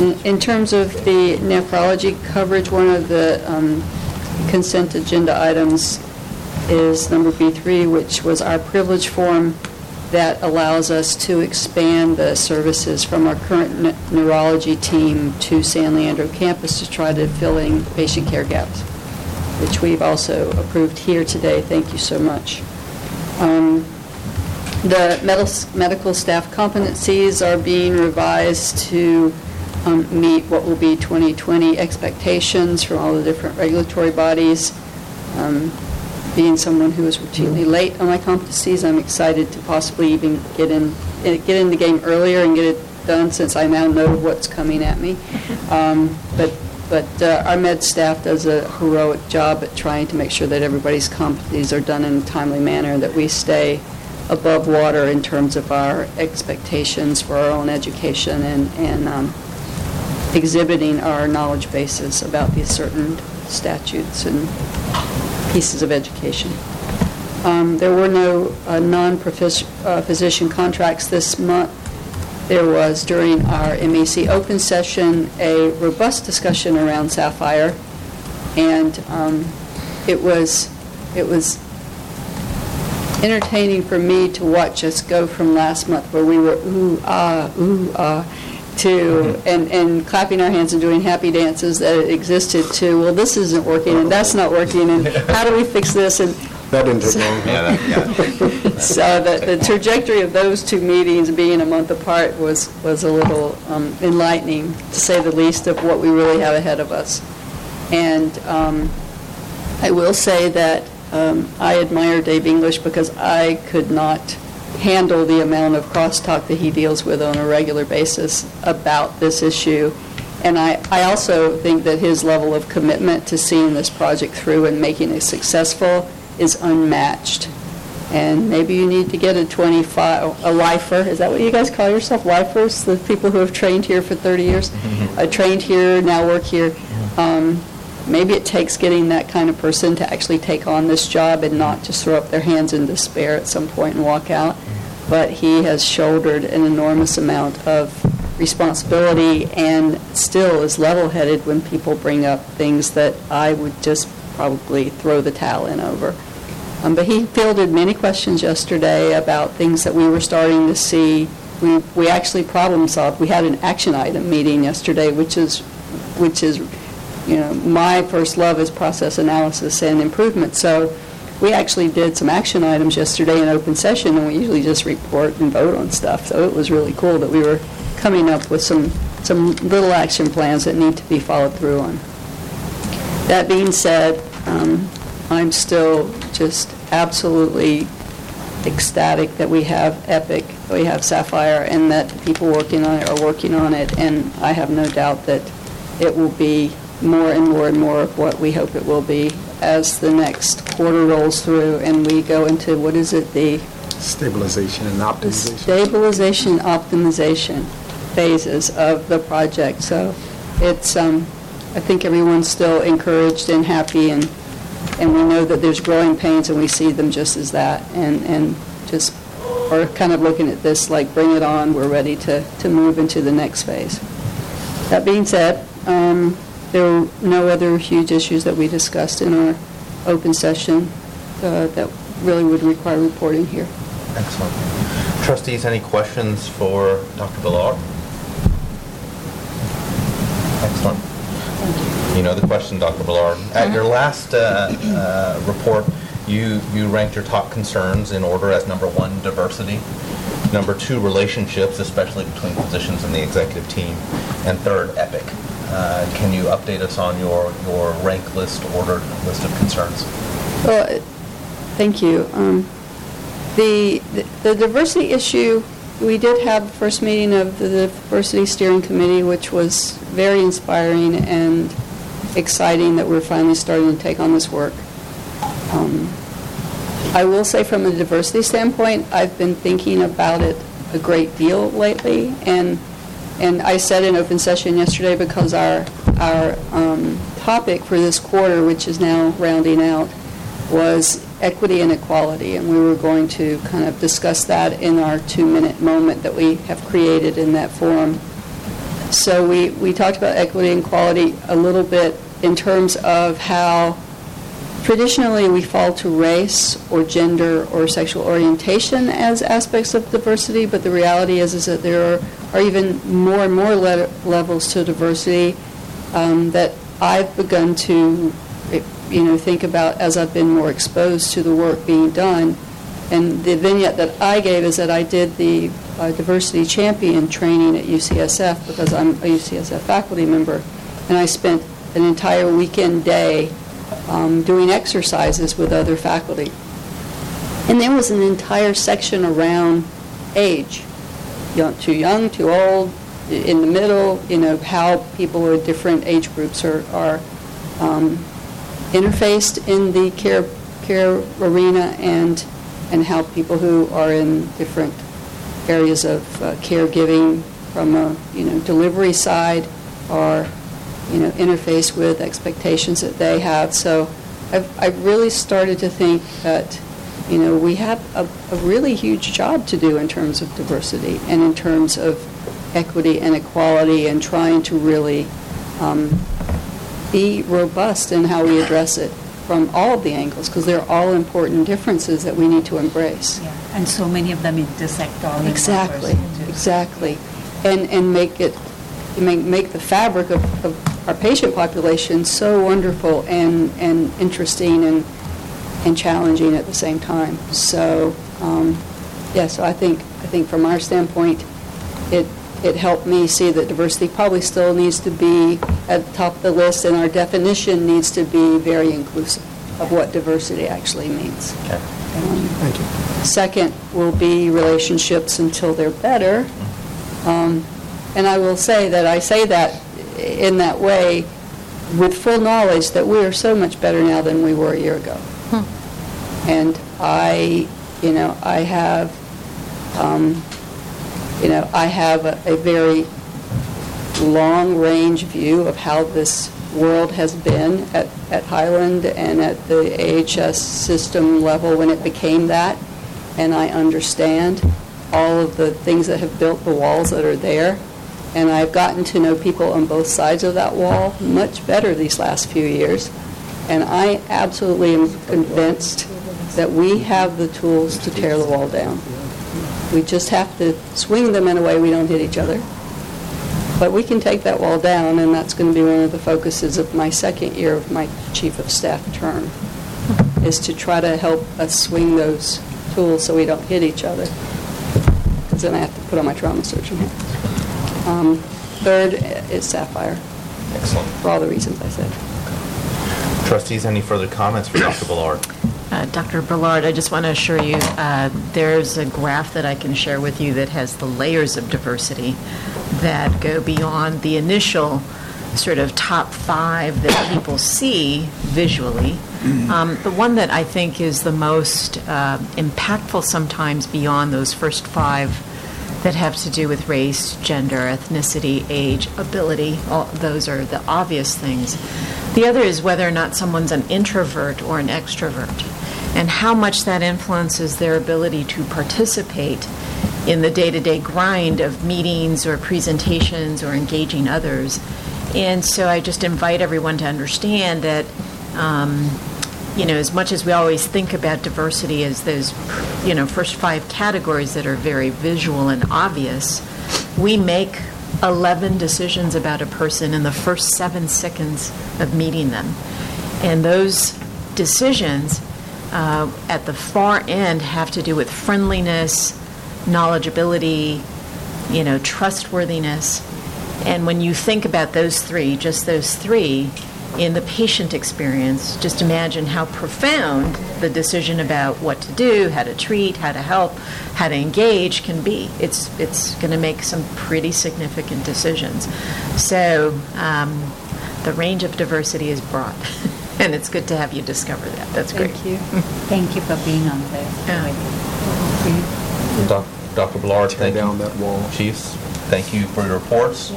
in- terms of the nephrology coverage, one of the um, consent agenda items is number B3, which was our privilege form that allows us to expand the services from our current ne- neurology team to San Leandro campus to try to fill in patient care gaps, which we've also approved here today. Thank you so much. Um, The medis- medical staff competencies are being revised to um, meet what will be 2020 expectations from all the different regulatory bodies. Um, Being someone who is routinely late on my competencies, I'm excited to possibly even get in, eh, get in the game earlier and get it done since I now know what's coming at me. [LAUGHS] Um, But, but uh, our med staff does a heroic job at trying to make sure that everybody's competencies are done in a timely manner, that we stay above water in terms of our expectations for our own education and, and um, exhibiting our knowledge bases about these certain statutes and pieces of education. Um, There were no uh, non-physician contracts this month. There was, during our MEC open session, a robust discussion around Sapphire, and um, it was, it was entertaining for me to watch us go from last month where we were ooh, ah, ooh, ah, to, and, and clapping our hands and doing happy dances that it existed to, well, this isn't working and that's not working and how do we fix this? And That didn't take long. Yeah, that- yeah. [LAUGHS] so the, the trajectory of those two meetings being a month apart was, was a little um, enlightening, to say the least, of what we really have ahead of us. And um, I will say that um, I admire Dave English because I could not handle the amount of crosstalk that he deals with on a regular basis about this issue. And I, I also think that his level of commitment to seeing this project through and making it successful is unmatched. And maybe you need to get a 25, a lifer, is that what you guys call yourself, lifers? The people who have trained here for 30 years? Uh, Trained here, now work here. Um, Maybe it takes getting that kind of person to actually take on this job and not just throw up their hands in despair at some point and walk out. But he has shouldered an enormous amount of responsibility and still is level-headed when people bring up things that I would just probably throw the towel in over. Um, But he fielded many questions yesterday about things that we were starting to see. We we actually problem-solved. We had an action item meeting yesterday, which is, which is, you know, my first love is process analysis and improvement. So we actually did some action items yesterday in open session, and we usually just report and vote on stuff. So it was really cool that we were coming up with some, some little action plans that need to be followed through on. That being said, um, I'm still just absolutely ecstatic that we have Epic, we have Sapphire, and that the people working on it are working on it, and I have no doubt that it will be more and more and more of what we hope it will be as the next quarter rolls through and we go into, what is it, the Stabilization and optimization. stabilization, optimization phases of the project. So it's, um, I think everyone's still encouraged and happy, and, and we know that there's growing pains, and we see them just as that, and, and just are kind of looking at this like, bring it on, we're ready to, to move into the next phase. That being said, um, there were no other huge issues that we discussed in our open session uh, that really would require reporting here. Excellent. Trustees, any questions for Dr. Villard? Excellent. Thank You You know the question, Dr. Villard. At your last uh, uh, report, you, you ranked your top concerns in order as number one, diversity, number two, relationships, especially between physicians and the executive team, and third, EPIC. Uh, Can you update us on your, your rank list, ordered list of concerns? Well, uh, thank you. Um, The the diversity issue, we did have the first meeting of the Diversity Steering Committee, which was very inspiring and exciting that we're finally starting to take on this work. Um, I will say from a diversity standpoint, I've been thinking about it a great deal lately, and, and I said in open session yesterday because our, our um, topic for this quarter, which is now rounding out, was equity and equality, and we were going to kind of discuss that in our two-minute moment that we have created in that forum. So we, we talked about equity and equality a little bit in terms of how traditionally we fall to race or gender or sexual orientation as aspects of diversity, but the reality is, is that there are, are even more and more le- levels to diversity um, that I've begun to, you know, think about as I've been more exposed to the work being done. And the vignette that I gave is that I did the uh, diversity champion training at UCSF because I'm a UCSF faculty member, and I spent an entire weekend day um, doing exercises with other faculty. And there was an entire section around age, young, too young, too old, in the middle, you know, how people of different age groups are, are um, interfaced in the care, care arena and, and how people who are in different areas of uh, caregiving from a, you know, delivery side are, you know, interface with expectations that they have. So I've, I've really started to think that, you know, we have a, a really huge job to do in terms of diversity and in terms of equity and equality and trying to really um, be robust in how we address it from all of the angles, because they're all important differences that we need to embrace. Yeah, and so many of them intersect all Exactly, exactly. And, and make it, make, make the fabric of, of our patient population so wonderful and, and interesting and, and challenging at the same time. So, um, yeah, so I think, I think from our standpoint, it, it helped me see that diversity probably still needs to be at the top of the list, and our definition needs to be very inclusive of what diversity actually means. Okay. Thank you. Second will be relationships until they're better. Um, And I will say that I say that in that way with full knowledge that we are so much better now than we were a year ago. And I, you know, I have, um, you know, I have a a very long-range view of how this world has been at at Highland and at the AHS system level when it became that, and I understand all of the things that have built the walls that are there, and I've gotten to know people on both sides of that wall much better these last few years, and I absolutely am convinced that we have the tools to tear the wall down. We just have to swing them in a way we don't hit each other. But we can take that wall down, and that's going to be one of the focuses of my second year of my chief of staff term, is to try to help us swing those tools so we don't hit each other. Because then I have to put on my trauma surgeon hat. Um, Third is Sapphire, Excellent. for all the reasons I said. Trustees, any further comments for Dr. Ballard? Uh, Dr. Ballard, I just want to assure you, uh, there's a graph that I can share with you that has the layers of diversity that go beyond the initial sort of top five that people see visually. Um, The one that I think is the most uh, impactful sometimes beyond those first five that have to do with race, gender, ethnicity, age, ability. All those are the obvious things. The other is whether or not someone's an introvert or an extrovert, and how much that influences their ability to participate in the day-to-day grind of meetings or presentations or engaging others. And so I just invite everyone to understand that um, you know, as much as we always think about diversity as those, you know, first five categories that are very visual and obvious, we make 11 decisions about a person in the first seven seconds of meeting them. And those decisions uh, at the far end have to do with friendliness, knowledgeability, you know, trustworthiness. And when you think about those three, just those three, in the patient experience, just imagine how profound the decision about what to do, how to treat, how to help, how to engage can be. It's, it's going to make some pretty significant decisions. So um, the range of diversity is broad, [LAUGHS] and it's good to have you discover that. That's great. Thank you. Thank you for being on this. Doc- Dr. Ballard, Tear thank you. down that wall. Chiefs, thank you for your reports.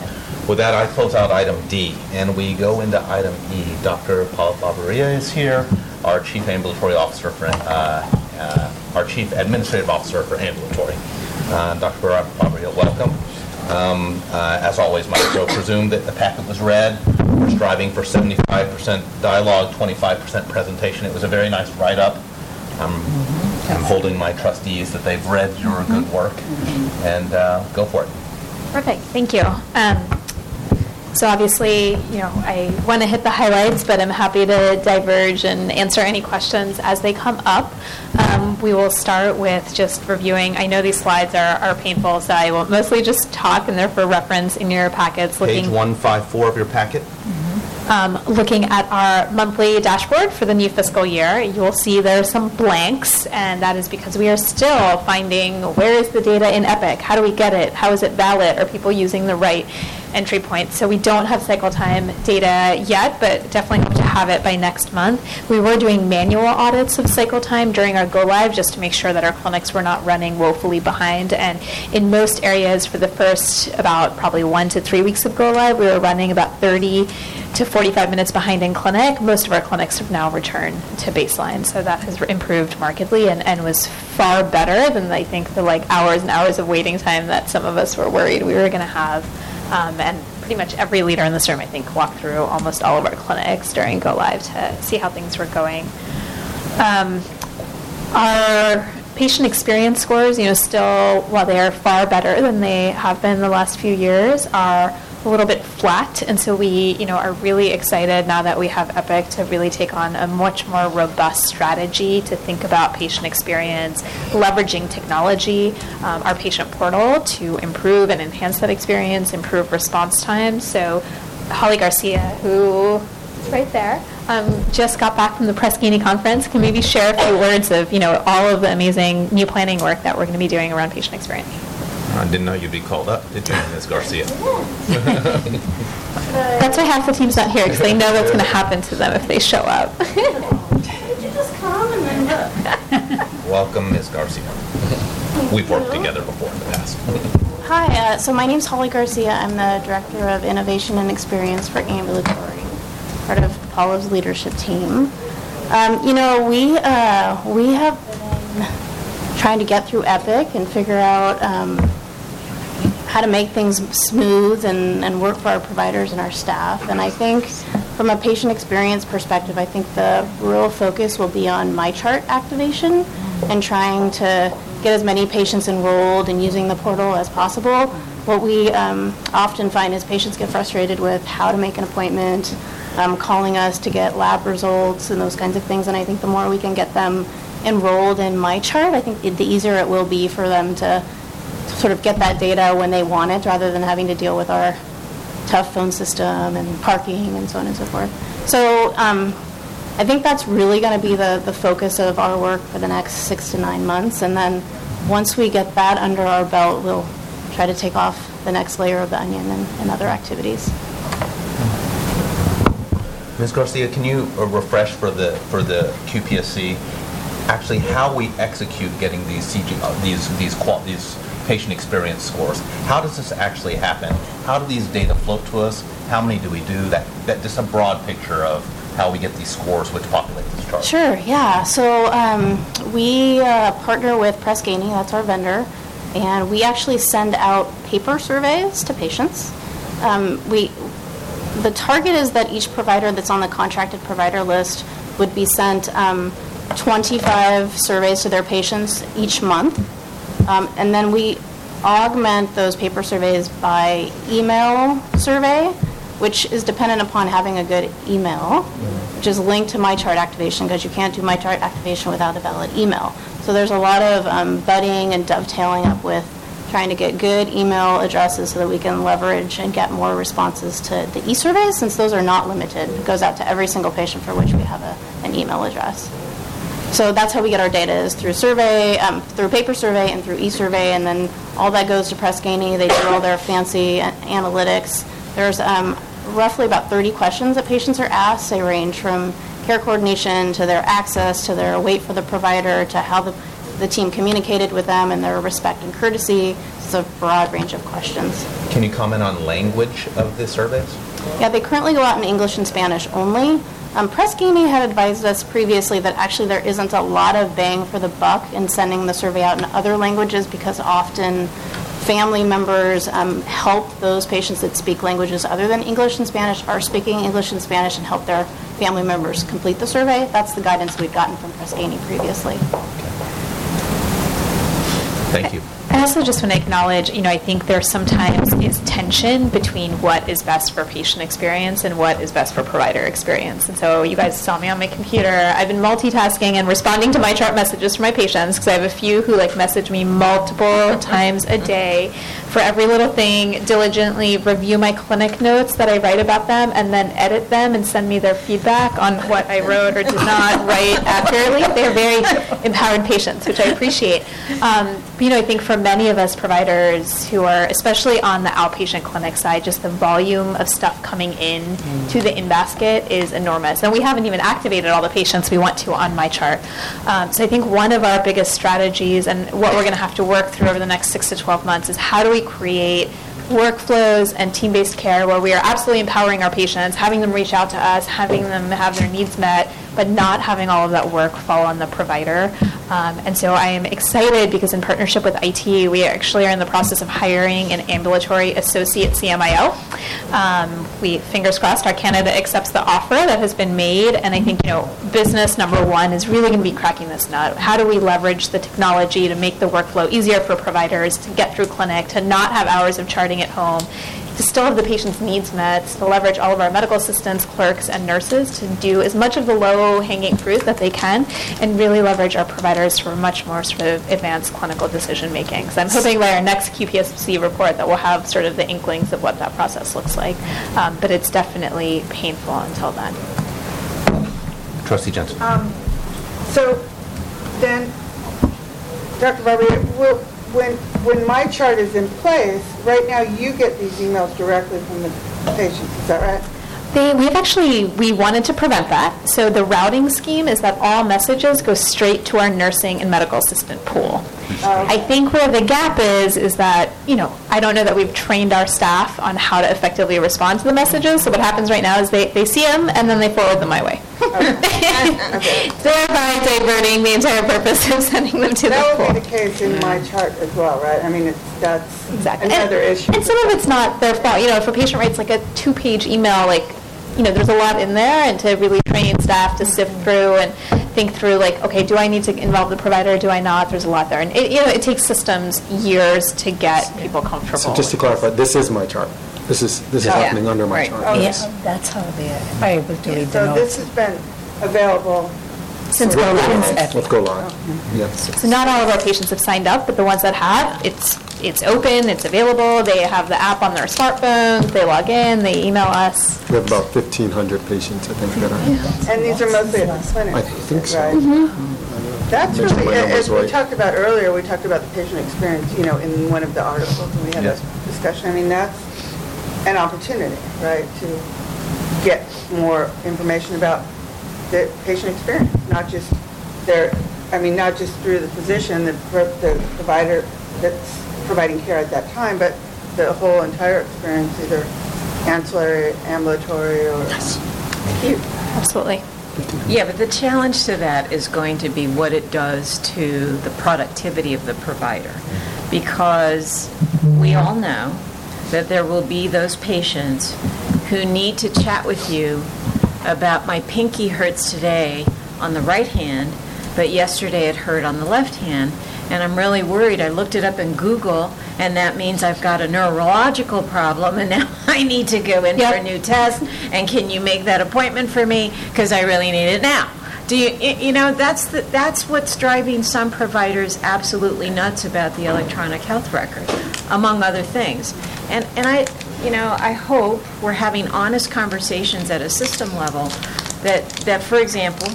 With that, I close out item D, and we go into item E. Dr. Paul Barberia is here, our Chief Ambulatory Officer for, uh, uh, our Chief Administrative Officer for Ambulatory. Uh, Dr. Bar- Barberia, welcome. Um, uh, As always, Mike, so presume that the packet was read. We're striving for 75% dialogue, 25% presentation. It was a very nice write-up. I'm I'm holding my trustees that they've read your good work, and uh, go for it. Perfect, thank you. Um, So obviously, you know, I want to hit the highlights, but I'm happy to diverge and answer any questions as they come up. Um, We will start with just reviewing, I know these slides are are painful, so I will mostly just talk, and they're for reference in your packets. Page looking- 154 of your packet. um, looking at our monthly dashboard for the new fiscal year, you will see there are some blanks, and that is because we are still finding where is the data in Epic? How do we get it? How is it valid? Are people using the right entry point? So we don't have cycle time data yet, but definitely hope to have it by next month. We were doing manual audits of cycle time during our go live just to make sure that our clinics were not running woefully behind. And in most areas, for the first about probably one to three weeks of go live, we were running about 30 to 45 minutes behind in clinic. Most of our clinics have now returned to baseline, so that has improved markedly and, and was far better than I think the like hours and hours of waiting time that some of us were worried we were going to have. Um, and pretty much every leader in this room, I think, walked through almost all of our clinics during go live to see how things were going. Um, our patient experience scores, you know, still, while they are far better than they have been the last few years, are a little bit flat. And so we, you know, are really excited now that we have Epic to really take on a much more robust strategy to think about patient experience, leveraging technology, um, our patient portal to improve and enhance that experience, improve response time. So Holly Garcia, who is right there, um, just got back from the Press Ganey conference, can maybe share a few words of, you know, all of the amazing new planning work that we're going to be doing around patient experience. All I didn't know you'd be called up, did you, Ms. Garcia? [LAUGHS] That's why half the team's not here, because they know that's going to happen to them if they show up. [LAUGHS] Did you just come and then look? [LAUGHS] Welcome, Ms. Garcia. We've worked together before in the past. Hi, uh, so my name's Holly Garcia. I'm the Director of Innovation and Experience for Ambulatory, part of Paula's leadership team. Um, You know, we, uh, we have been trying to get through Epic and figure out um, how to make things smooth and, and work for our providers and our staff. And I think from a patient experience perspective, I think the real focus will be on MyChart activation and trying to get as many patients enrolled and using the portal as possible. What we um, often find is patients get frustrated with how to make an appointment, um, calling us to get lab results and those kinds of things. And I think the more we can get them enrolled in MyChart, I think the easier it will be for them to sort of get that data when they want it, rather than having to deal with our tough phone system and parking and so on and so forth. So um, I think that's really going to be the, the focus of our work for the next six to nine months. And then once we get that under our belt, we'll try to take off the next layer of the onion and, and other activities. Ms. Garcia, can you uh, refresh for the, for the QPSC, actually how we execute getting these CG, uh, these, these these patient experience scores? How does this actually happen? How do these data float to us? How many do we do? That, that, just a broad picture of how we get these scores, which populate this chart. Sure, yeah. So um, we uh, partner with Press Ganey, that's our vendor, and we actually send out paper surveys to patients. Um, we, the target is that each provider that's on the contracted provider list would be sent um, 25 surveys to their patients each month. Um, and then we augment those paper surveys by email survey, which is dependent upon having a good email, which is linked to MyChart activation because you can't do MyChart activation without a valid email. So there's a lot of um, budding and dovetailing up with trying to get good email addresses so that we can leverage and get more responses to the e-surveys since those are not limited. It goes out to every single patient for which we have a, an email address. So that's how we get our data is through survey, um, through paper survey and through e-survey, and then all that goes to Press Ganey. They do all their fancy analytics. There's um, roughly about 30 questions that patients are asked. They range from care coordination to their access to their wait for the provider to how the, the team communicated with them and their respect and courtesy. It's a broad range of questions. Can you comment on language of the surveys? Yeah, they currently go out in English and Spanish only. Um, Press Ganey had advised us previously that actually there isn't a lot of bang for the buck in sending the survey out in other languages because often family members um, help those patients that speak languages other than English and Spanish are speaking English and Spanish and help their family members complete the survey. That's the guidance we've gotten from Press Ganey previously. Thank you. I also just want to acknowledge, you know, I think there sometimes is tension between what is best for patient experience and what is best for provider experience. And so you guys saw me on my computer. I've been multitasking and responding to MyChart messages for my patients because I have a few who like message me multiple times a day for every little thing, diligently review my clinic notes that I write about them and then edit them and send me their feedback on what I wrote or did not [LAUGHS] write accurately. They're very empowered patients, which I appreciate. Um, but, you know, I think for many of us providers who are, especially on the outpatient clinic side, just the volume of stuff coming in to the in basket is enormous. And we haven't even activated all the patients we want to on MyChart. Um, so I think one of our biggest strategies and what we're going to have to work through over the next six to 12 months is how do we create workflows and team-based care where we are absolutely empowering our patients, having them reach out to us, having them have their needs met, but not having all of that work fall on the provider. Um, and so I am excited because in partnership with IT, we actually are in the process of hiring an ambulatory associate CMIO. Um, we, fingers crossed, our candidate accepts the offer that has been made. And I think, you know, business number one is really going to be cracking this nut. How do we leverage the technology to make the workflow easier for providers to get through clinic, to not have hours of charting at home, to still have the patient's needs met, to leverage all of our medical assistants, clerks, and nurses to do as much of the low-hanging fruit that they can, and really leverage our providers for much more sort of advanced clinical decision making. So I'm hoping by our next QPSC report that we'll have sort of the inklings of what that process looks like. Um, but it's definitely painful until then. Trustee Jensen. Um, So then, Dr. Barber, will, when, when MyChart is in place, right now you get these emails directly from the patients, is that right? They, we've actually, we wanted to prevent that. So the routing scheme is that all messages go straight to our nursing and medical assistant pool. Oh. I think where the gap is, is that, you know, I don't know that we've trained our staff on how to effectively respond to the messages. So what happens right now is they, they see them and then they forward them my way. [LAUGHS] Thereby diverting the entire purpose of sending them to the That pool. would be the case in MyChart as well, right? I mean, it's, that's Exactly. another and, issue. And some of it's not their fault. You know, if a patient writes like a two-page email, like, you know, there's a lot in there, and to really train staff to sift through and think through, like, okay, do I need to involve the provider? Do I not? There's a lot there, and it, you know, it takes systems years to get people comfortable. So just to clarify, this is MyChart. This is, this is Yeah. happening under my Right. chart. Okay. Yeah, that's how they are able to read the So notes. this has been available Since With go Go live. Live. With Go Live, yes. So not all of our patients have signed up, but the ones that have, it's it's open, it's available. They have the app on their smartphones. They log in, they email us. We have about 1,500 patients, I think, that are, And these are mostly at the clinic. I think so. right? Mm-hmm. That's Make sure really, my number's as we right. talked about earlier, we talked about the patient experience, you know, in one of the articles, and we had Yes. a discussion. I mean, that's an opportunity, right, to get more information about the patient experience, not just their, I mean, not just through the physician, the pro- the provider that's providing care at that time, but the whole entire experience, either ancillary, ambulatory, or acute. Absolutely. Yeah, but the challenge to that is going to be what it does to the productivity of the provider. Because we all know that there will be those patients who need to chat with you about my pinky hurts today on the right hand, but yesterday it hurt on the left hand. And I'm really worried. I looked it up in Google, and that means I've got a neurological problem, and [LAUGHS] now I need to go in for a new test. And can you make that appointment for me? Because I really need it now. Do you, you know, that's, the, that's what's driving some providers absolutely nuts about the electronic health record, among other things. And, and I, you know, I hope we're having honest conversations at a system level that, that, for example,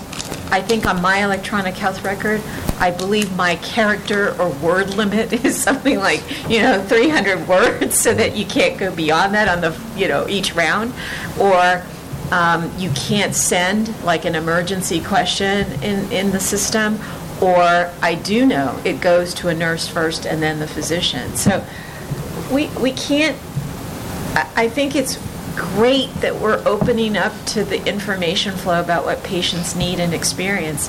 I think on my electronic health record, I believe my character or word limit [LAUGHS] is something like, you know, 300 [LAUGHS] words, so that you can't go beyond that on the, you know, each round. Or um, you can't send like an emergency question in, in the system. Or I do know it goes to a nurse first and then the physician. So we, we can't, I, think it's great that we're opening up to the information flow about what patients need and experience.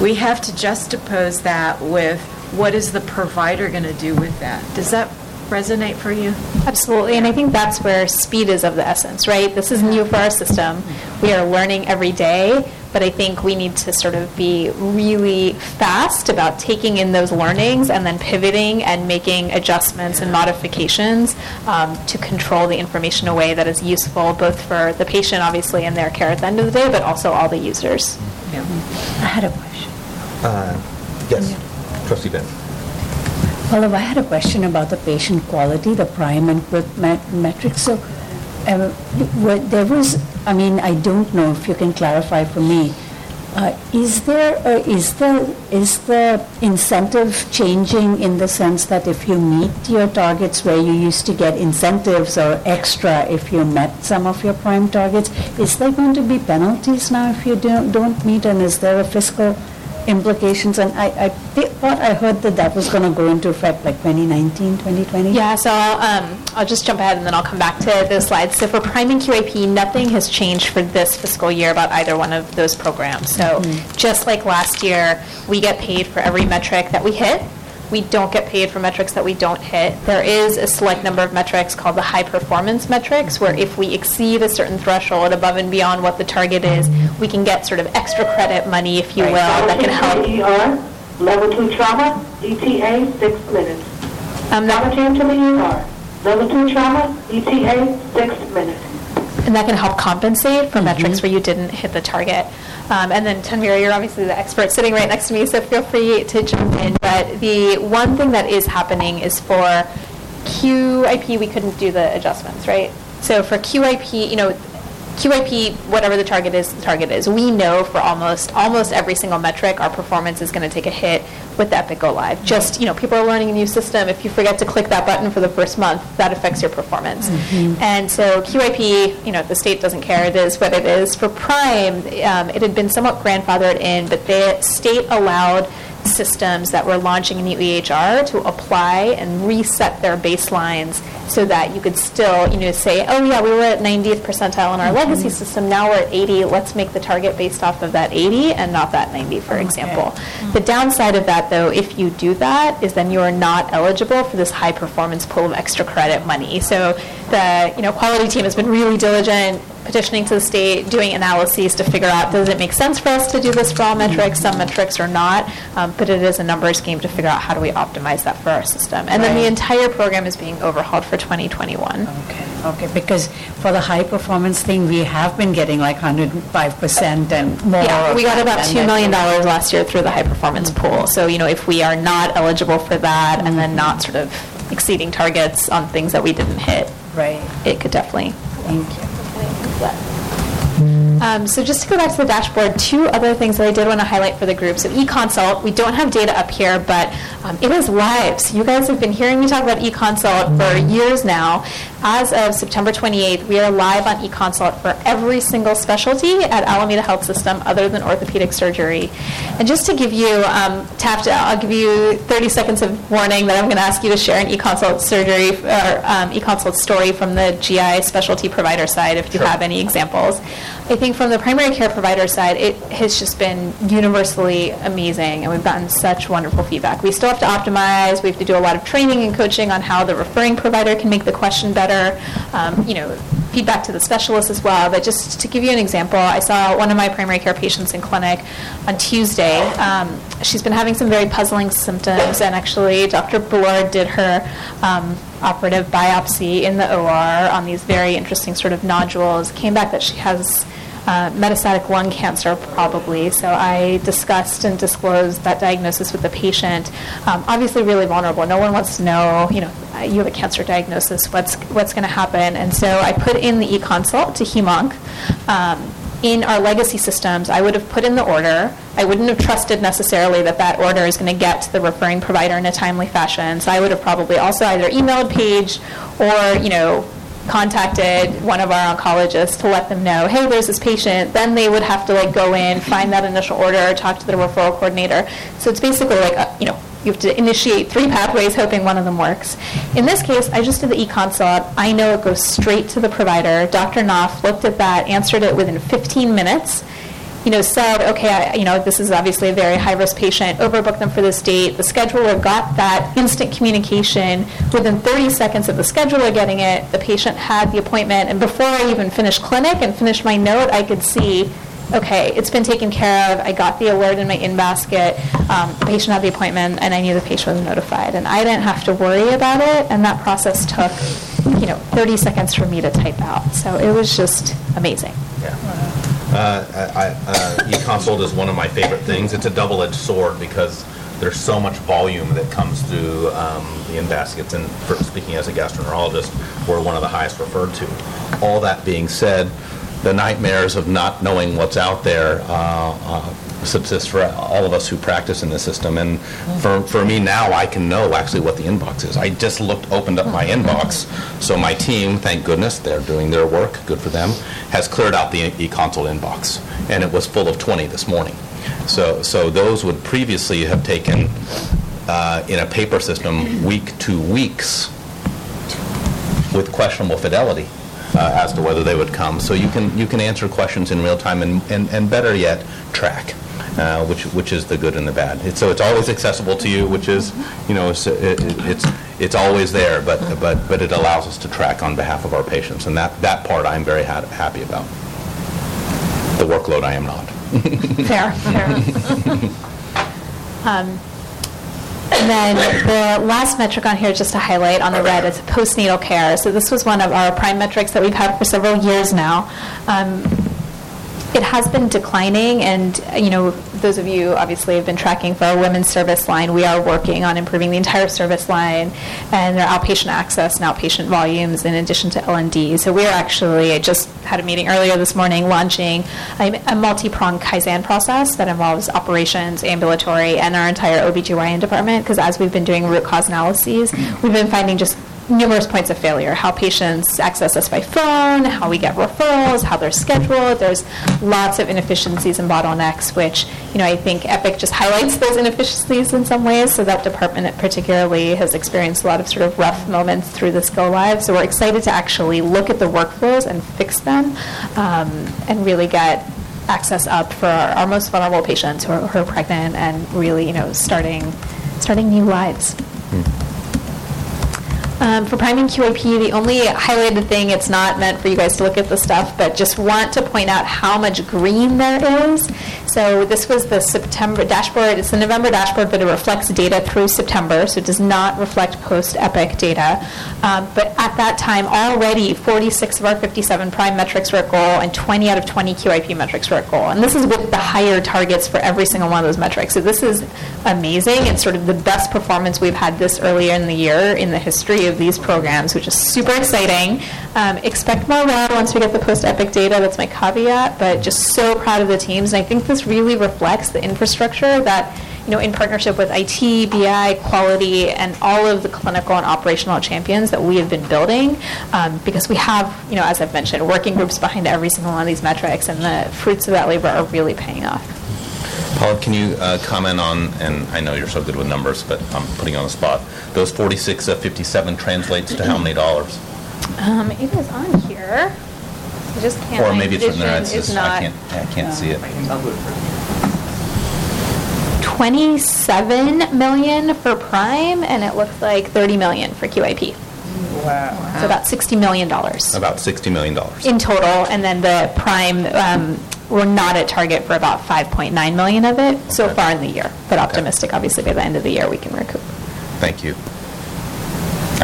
We have to juxtapose that with what is the provider going to do with that. Does that resonate for you? Absolutely, and I think that's where speed is of the essence, right? This is new for our system. We are learning every day, but I think we need to sort of be really fast about taking in those learnings and then pivoting and making adjustments and modifications um, to control the information in a way that is useful both for the patient, obviously, and their care at the end of the day, but also all the users. Yeah. I had a question. Uh, Yes, trustee Ben. Well, I had a question about the patient quality, the prime and quick met- metrics. So, uh, there was, I mean, I don't know if you can clarify for me. Uh, Is there, uh, is the, is the incentive changing in the sense that if you meet your targets where you used to get incentives or extra if you met some of your prime targets, is there going to be penalties now if you don't, don't meet, and is there a fiscal implications? And I, I thought I heard that that was going to go into effect like 2019, 2020? Yeah, so I'll, um, I'll just jump ahead and then I'll come back to those slides. So for Prime and QIP, nothing has changed for this fiscal year about either one of those programs. So just like last year, we get paid for every metric that we hit. We don't get paid for metrics that we don't hit. There is a select number of metrics called the high performance metrics, where if we exceed a certain threshold above and beyond what the target is, we can get sort of extra credit money, if you will, that can help. ER, level two trauma, ETA, six minutes. Um, team to the ER, level two trauma, ETA, six minutes. And that can help compensate for metrics where you didn't hit the target. Um, and then Tanvira, you're obviously the expert sitting right next to me, so feel free to jump in. But the one thing that is happening is for QIP, we couldn't do the adjustments, right? So for QIP, you know, QIP, whatever the target is, the target is. We know for almost almost every single metric, our performance is going to take a hit with the Epic Go Live. Just you know, people are learning a new system. If you forget to click that button for the first month, that affects your performance. And so QIP, you know, the state doesn't care. It is what it is. For Prime, um, it had been somewhat grandfathered in, but the state allowed systems that were launching a new EHR to apply and reset their baselines so that you could still, you know, say, oh yeah, we were at 90th percentile in our mm-hmm. legacy system, now we're at 80, let's make the target based off of that 80 and not that 90, for example. Mm-hmm. The downside of that, though, if you do that, is then you are not eligible for this high performance pool of extra credit money. So the, you know, quality team has been really diligent petitioning to the state, doing analyses to figure out, does it make sense for us to do this for all metrics? Some metrics are not, um, but it is a numbers game to figure out how do we optimize that for our system. And then the entire program is being overhauled for 2021. Okay, okay, because for the high performance thing, we have been getting like 105% and more. Yeah, we got about $2 million last year through the high performance pool. So, you know, if we are not eligible for that and then not sort of exceeding targets on things that we didn't hit, Right. it could definitely Thank you wet. Um, so just to go back to the dashboard, two other things that I did want to highlight for the group. So eConsult, we don't have data up here, but um, it is live. So you guys have been hearing me talk about eConsult for years now. As of September 28th, we are live on eConsult for every single specialty at Alameda Health System other than orthopedic surgery. And just to give you, um, tapped, I'll give you 30 seconds of warning that I'm going to ask you to share an eConsult surgery or um, eConsult story from the GI specialty provider side if you Sure. have any examples. I think from the primary care provider side, it has just been universally amazing, and we've gotten such wonderful feedback. We still have to optimize. We have to do a lot of training and coaching on how the referring provider can make the question better. Um, you know, feedback to the specialist as well. But just to give you an example, I saw one of my primary care patients in clinic on Tuesday. Um, she's been having some very puzzling symptoms, and actually, Dr. Bullard did her um, operative biopsy in the OR on these very interesting sort of nodules. Came back that she has uh, metastatic lung cancer, probably. So I discussed and disclosed that diagnosis with the patient. Um, obviously, really vulnerable. No one wants to know, you know, you have a cancer diagnosis. What's what's going to happen? And so I put in the e-consult to Hemonc. Um, in our legacy systems, I would have put in the order. I wouldn't have trusted necessarily that that order is going to get to the referring provider in a timely fashion. So I would have probably also either emailed Paige or, you know, contacted one of our oncologists to let them know, hey, there's this patient. Then they would have to like go in, find that initial order, talk to the referral coordinator. So it's basically like, a, you know, you have to initiate three pathways, hoping one of them works. In this case, I just did the e-consult. I know it goes straight to the provider. Dr. Knopf looked at that, answered it within 15 minutes. You know, said, okay, I, you know, this is obviously a very high-risk patient. Overbooked them for this date. The scheduler got that instant communication within 30 seconds of the scheduler getting it. The patient had the appointment, and before I even finished clinic and finished my note, I could see okay, it's been taken care of. I got the alert in my in basket. Um, the patient had the appointment, and I knew the patient was notified, and I didn't have to worry about it. And that process took, you know, 30 seconds for me to type out. So it was just amazing. Uh, I- I- uh, E-consult is one of my favorite things. It's a double-edged sword because there's so much volume that comes through um, the in baskets. And for, speaking as a gastroenterologist, we're one of the highest referred to. All that being said, the nightmares of not knowing what's out there uh, uh, subsist for all of us who practice in the system. And for, for me now, I can know actually what the inbox is. I just looked, opened up my inbox. So my team, thank goodness, they're doing their work, good for them, has cleared out the e-consult inbox. And it was full of 20 this morning. So, so those would previously have taken, uh, in a paper system, week to weeks with questionable fidelity uh, as to whether they would come. So you can, you can answer questions in real time and, and, and better yet, track, uh, which, which is the good and the bad. It's, so it's always accessible to you, which is, you know, it's, it, it's, it's always there, but, but, but it allows us to track on behalf of our patients. And that, that part I'm very ha- happy about. The workload I am not. Fair, fair. [LAUGHS] Um, And then the last metric on here, just to highlight on the red, is postnatal care. So this was one of our prime metrics that we've had for several years now. Um, it has been declining, and, you know, those of you obviously have been tracking for our women's service line, we are working on improving the entire service line and their outpatient access and outpatient volumes in addition to L&D. So we're actually, I just had a meeting earlier this morning, launching a a multi-pronged Kaizen process that involves operations, ambulatory, and our entire OBGYN department, because as we've been doing root cause analyses, we've been finding just numerous points of failure, how patients access us by phone, how we get referrals, how they're scheduled. There's lots of inefficiencies and bottlenecks, which, you know, I think Epic just highlights those inefficiencies in some ways. So that department particularly has experienced a lot of sort of rough moments through this go live. So we're excited to actually look at the workflows and fix them um, and really get access up for our, our most vulnerable patients who are, who are pregnant and really, you know, starting starting new lives. Um, for priming QAP, the only highlighted thing, it's not meant for you guys to look at the stuff, but just want to point out how much green there is. So this was the September dashboard. It's the November dashboard, but it reflects data through September, so it does not reflect post-EPIC data. Um, but at that time, already 46 of our 57 prime metrics were at goal, and 20 out of 20 QIP metrics were at goal. And this is with the higher targets for every single one of those metrics. So this is amazing. It's sort of the best performance we've had this earlier in the year in the history of these programs, which is super exciting. Um, expect more round once we get the post-EPIC data. That's my caveat, but just so proud of the teams. And I think this really reflects the infrastructure that, you know, in partnership with IT, BI, quality, and all of the clinical and operational champions that we have been building, um, because we have, you know, as I've mentioned, working groups behind every single one of these metrics, and the fruits of that labor are really paying off. Paula, can you uh, comment on, and I know you're so good with numbers, but I'm putting you on the spot, those 46 of 57 translates to how many dollars? Um, it is on here. I just can't. Or maybe it's written there, it's vision is just, I not- can't, I can't see it. 27 million for Prime, and it looks like 30 million for QIP. Wow. So about 60 million dollars About $60 million. in total, and then the Prime, um, we're not at target for about 5.9 million of it so Okay. far in the year, but optimistic, obviously, by the end of the year, we can recoup. Thank you.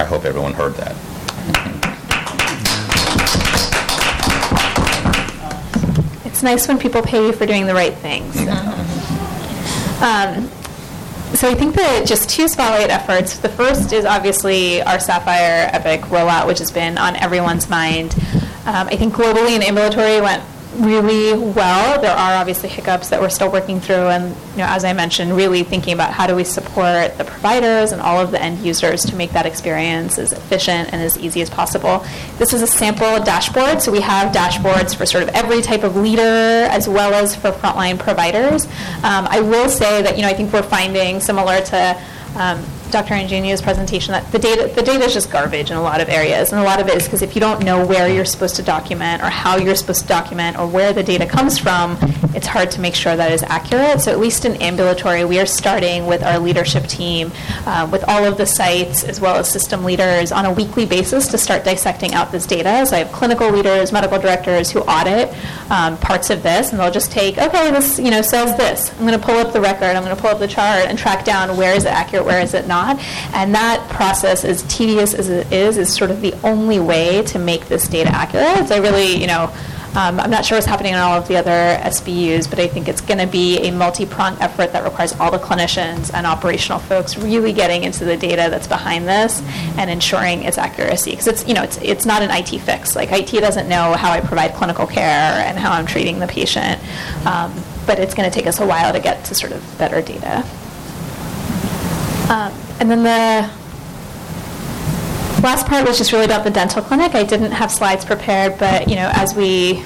I hope everyone heard that. It's nice when people pay you for doing the right things. Um, So I think that just two spotlight efforts. The first is obviously our Sapphire Epic rollout, which has been on everyone's mind. Um, I think globally and ambulatory went really well. There are obviously hiccups that we're still working through, and you know, as I mentioned, really thinking about how do we support the providers and all of the end users to make that experience as efficient and as easy as possible. This is a sample dashboard, so we have dashboards for sort of every type of leader as well as for frontline providers. Um, I will say that you know I think we're finding similar to um, Dr. Ingenio's presentation that the data the data is just garbage in a lot of areas, and a lot of it is because if you don't know where you're supposed to document or how you're supposed to document or where the data comes from, it's hard to make sure that is accurate. So at least in ambulatory, we are starting with our leadership team, uh, with all of the sites as well as system leaders on a weekly basis to start dissecting out this data. So I have clinical leaders, medical directors who audit um, parts of this, and they'll just take, okay, this you know says this. I'm going to pull up the record. I'm going to pull up the chart and track down where is it accurate, where is it not. And that process, as tedious as it is, is sort of the only way to make this data accurate. So I really, you know. Um, I'm not sure what's happening in all of the other SBUs, but I think it's going to be a multi-pronged effort that requires all the clinicians and operational folks really getting into the data that's behind this and ensuring its accuracy. Because it's, you know, it's, it's not an IT fix. Like IT doesn't know how I provide clinical care and how I'm treating the patient, um, but it's going to take us a while to get to sort of better data. Um, and then the last part was just really about the dental clinic. I didn't have slides prepared, but you know, as we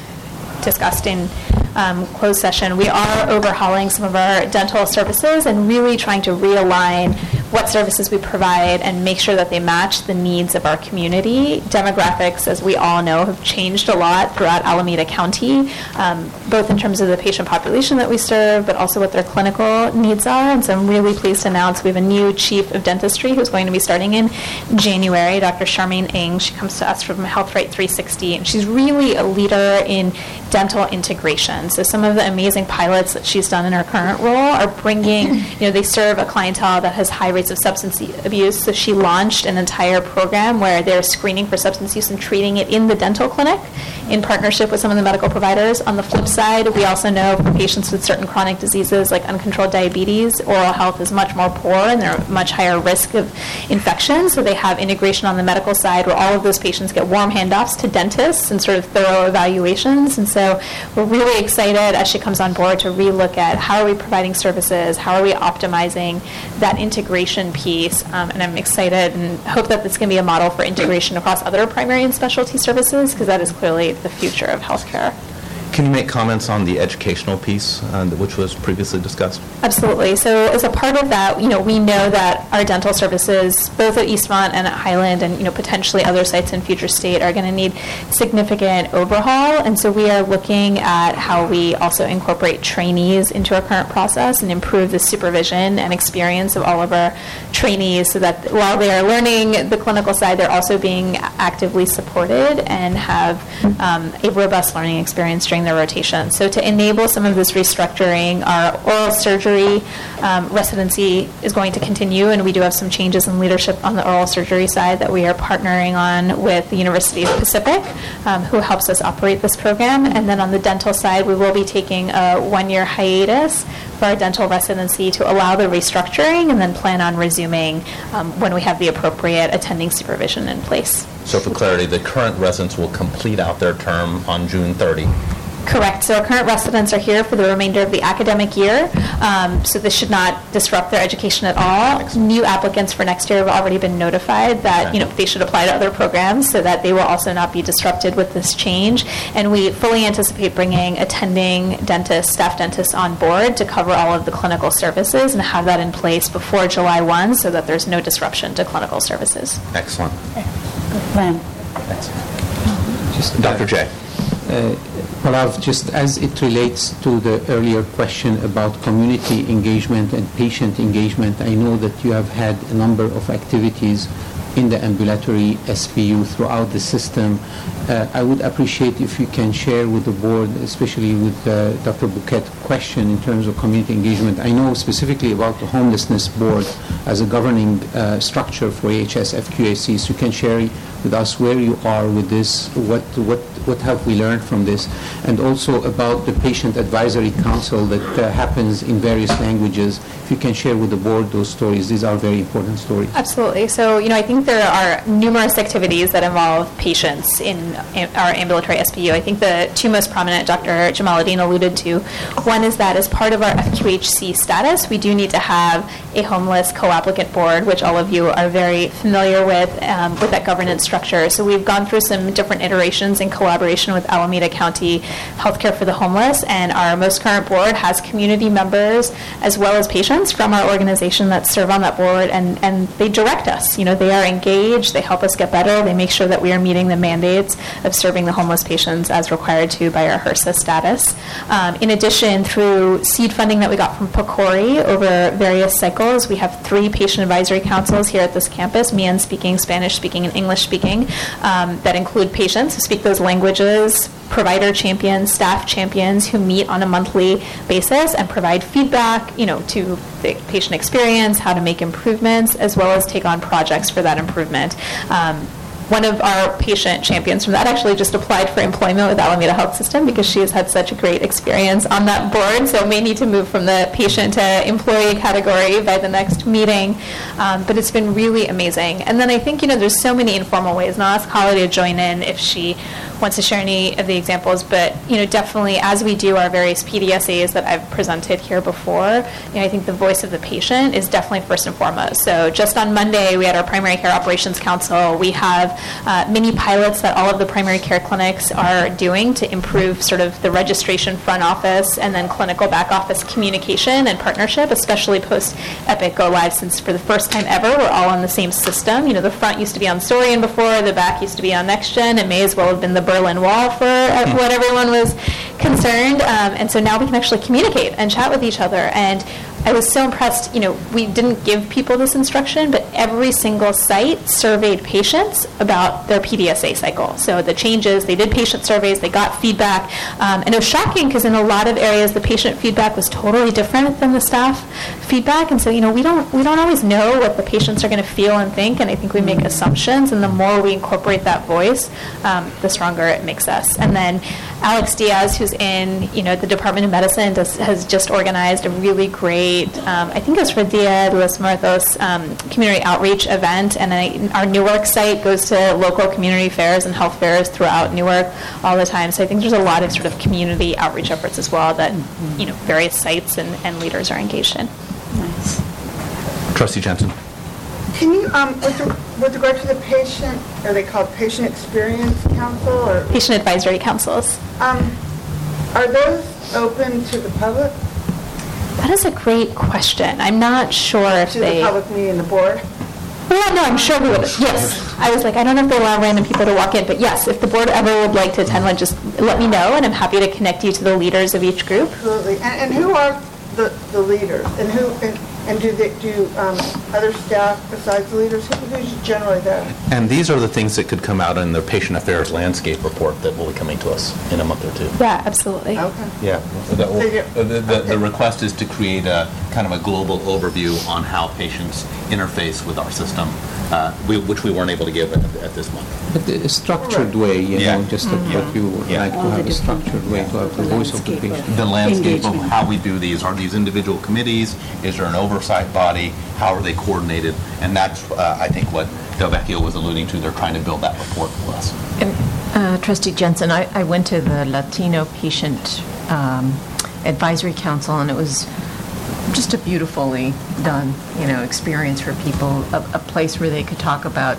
discussed in um, closed session, we are overhauling some of our dental services and really trying to realign what services we provide and make sure that they match the needs of our community. Demographics, as we all know, have changed a lot throughout Alameda County, um, both in terms of the patient population that we serve, but also what their clinical needs are. And so I'm really pleased to announce we have a new chief of dentistry who's going to be starting in January, Dr. Charmaine Eng. She comes to us from Health Right 360, and she's really a leader in dental integration. So some of the amazing pilots that she's done in her current role are bringing, [LAUGHS] you know, they serve a clientele that has high rates of substance abuse. So she launched an entire program where they're screening for substance use and treating it in the dental clinic in partnership with some of the medical providers. On the flip side, we also know for patients with certain chronic diseases like uncontrolled diabetes, oral health is much more poor and they're at much higher risk of infection. So they have integration on the medical side where all of those patients get warm handoffs to dentists and sort of thorough evaluations. And so we're really excited as she comes on board to relook at how are we providing services, how are we optimizing that integration piece. Um, and I'm excited and hope that this can be a model for integration across other primary and specialty services because that is clearly the future of healthcare. Can you make comments on the educational piece, uh, which was previously discussed? Absolutely. So as a part of that, you know, we know that our dental services, both at Eastmont and at Highland, and you know, potentially other sites in future state, are going to need significant overhaul. And so we are looking at how we also incorporate trainees into our current process and improve the supervision and experience of all of our trainees, so that while they are learning the clinical side, they're also being actively supported and have um, a robust learning experience during their rotation. So to enable some of this restructuring, our oral surgery um, residency is going to continue, and we do have some changes in leadership on the oral surgery side that we are partnering on with the University of Pacific, um, who helps us operate this program. And then on the dental side, we will be taking a one-year hiatus for our dental residency to allow the restructuring and then plan on resuming um, when we have the appropriate attending supervision in place. So for clarity, the current residents will complete out their term on June 30. Correct. So our current residents are here for the remainder of the academic year. Um, so this should not disrupt their education at all. New applicants for next year have already been notified that you know they should apply to other programs so that they will also not be disrupted with this change. And we fully anticipate bringing attending dentists, staff dentists on board to cover all of the clinical services and have that in place before July 1 so that there's no disruption to clinical services. Excellent. Good plan. Dr. J. Uh, Pallav, just as it relates to the earlier question about community engagement and patient engagement, I know that you have had a number of activities in the ambulatory SBU throughout the system. Uh, I would appreciate if you can share with the board, especially with uh, Dr. Bouquet, question in terms of community engagement. I know specifically about the homelessness board as a governing uh, structure for AHS FQHC, so you can share with us where you are with this, what, what, what have we learned from this, and also about the patient advisory council that uh, happens in various languages. If you can share with the board those stories, these are very important stories. Absolutely. So, you know, I think there are numerous activities that involve patients in our ambulatory SBU. I think the two most prominent Dr. Jamaluddin alluded to. One is that as part of our FQHC status, we do need to have a homeless co-applicant board, which all of you are very familiar with, um, with that governance structure. So we've gone through some different iterations in collaboration with Alameda County Healthcare for the Homeless, and our most current board has community members as well as patients from our organization that serve on that board, and, and they direct us. You know, they are engaged, they help us get better, they make sure that we are meeting the mandates of serving the homeless patients as required to by our HRSA status. Um, in addition, through seed funding that we got from PCORI over various cycles, we have three patient advisory councils here at this campus, Mien speaking, Spanish speaking, and English speaking, um, that include patients who speak those languages, provider champions, staff champions who meet on a monthly basis and provide feedback, you know, to the patient experience, how to make improvements, as well as take on projects for that improvement. Um, one of our patient champions from that actually just applied for employment with Alameda Health System because she has had such a great experience on that board, so may need to move from the patient to employee category by the next meeting. Um, but it's been really amazing. And then I think, you know, there's so many informal ways, and I'll ask Holly to join in if she wants to share any of the examples, but, you know, definitely as we do our various PDSAs that I've presented here before, you know, I think the voice of the patient is definitely first and foremost. So just on Monday, we had our Primary Care Operations Council. We have uh, mini pilots that all of the primary care clinics are doing to improve sort of the registration front office and then clinical back office communication and partnership, especially post Epic Go Live, since for the first time ever, we're all on the same system. You know, the front used to be on Soarian before, the back used to be on NextGen. It may as well have been the Berlin Wall for what everyone was concerned. Um, and so now we can actually communicate and chat with each other. And I was so impressed, you know, we didn't give people this instruction, but every single site surveyed patients about their PDSA cycle. So the changes, they did patient surveys, they got feedback, um, and it was shocking because in a lot of areas the patient feedback was totally different than the staff feedback and so, you know, we don't we don't always know what the patients are going to feel and think, and I think we make assumptions, and the more we incorporate that voice, um, the stronger it makes us. And then Alex Diaz, who's in you know the Department of Medicine, does, has just organized a really great, um, I think it was for Dia de los Muertos um, community outreach event, and I, our Newark site goes to local community fairs and health fairs throughout Newark all the time. So I think there's a lot of sort of community outreach efforts as well that you know various sites and, and leaders are engaged in. Trustee Jensen. Can you, um, with re- with regard to the patient, are they called Patient Experience Council or? Patient advisory councils. Um, Are those open to the public? That is a great question. I'm not sure if they To the they. public, meaning the board? Well, no, I'm sure we would. Yes, I was like, I don't know if they allow random people to walk in, but yes, if the board ever would like to attend one, just let me know, and I'm happy to connect you to the leaders of each group. Absolutely. And, and who are the, the leaders? And who, and, and do they, do, um, other staff besides the leaders, who- who's generally there? And these are the things that could come out in the patient affairs landscape report that will be coming to us in a month or two. Yeah, absolutely. Okay. Yeah. The, So you- the, the, the request is to create a kind of a global overview on how patients interface with our system, uh, we, which we weren't able to give at, at this month. But a structured way, you Yeah. know, just like what you would Yeah. like to All the have a different, structured way to have the voice of the patient. The landscape of Engagement. how we do these, are these individual committees? Is there an oversight body? How are they coordinated? And that's, uh, I think, what Del Vecchio was alluding to. They're trying to build that report for us. And, uh, Trustee Jensen, I, I went to the Latino Patient um, Advisory Council, and it was just a beautifully done, you know, experience for people, a, a place where they could talk about,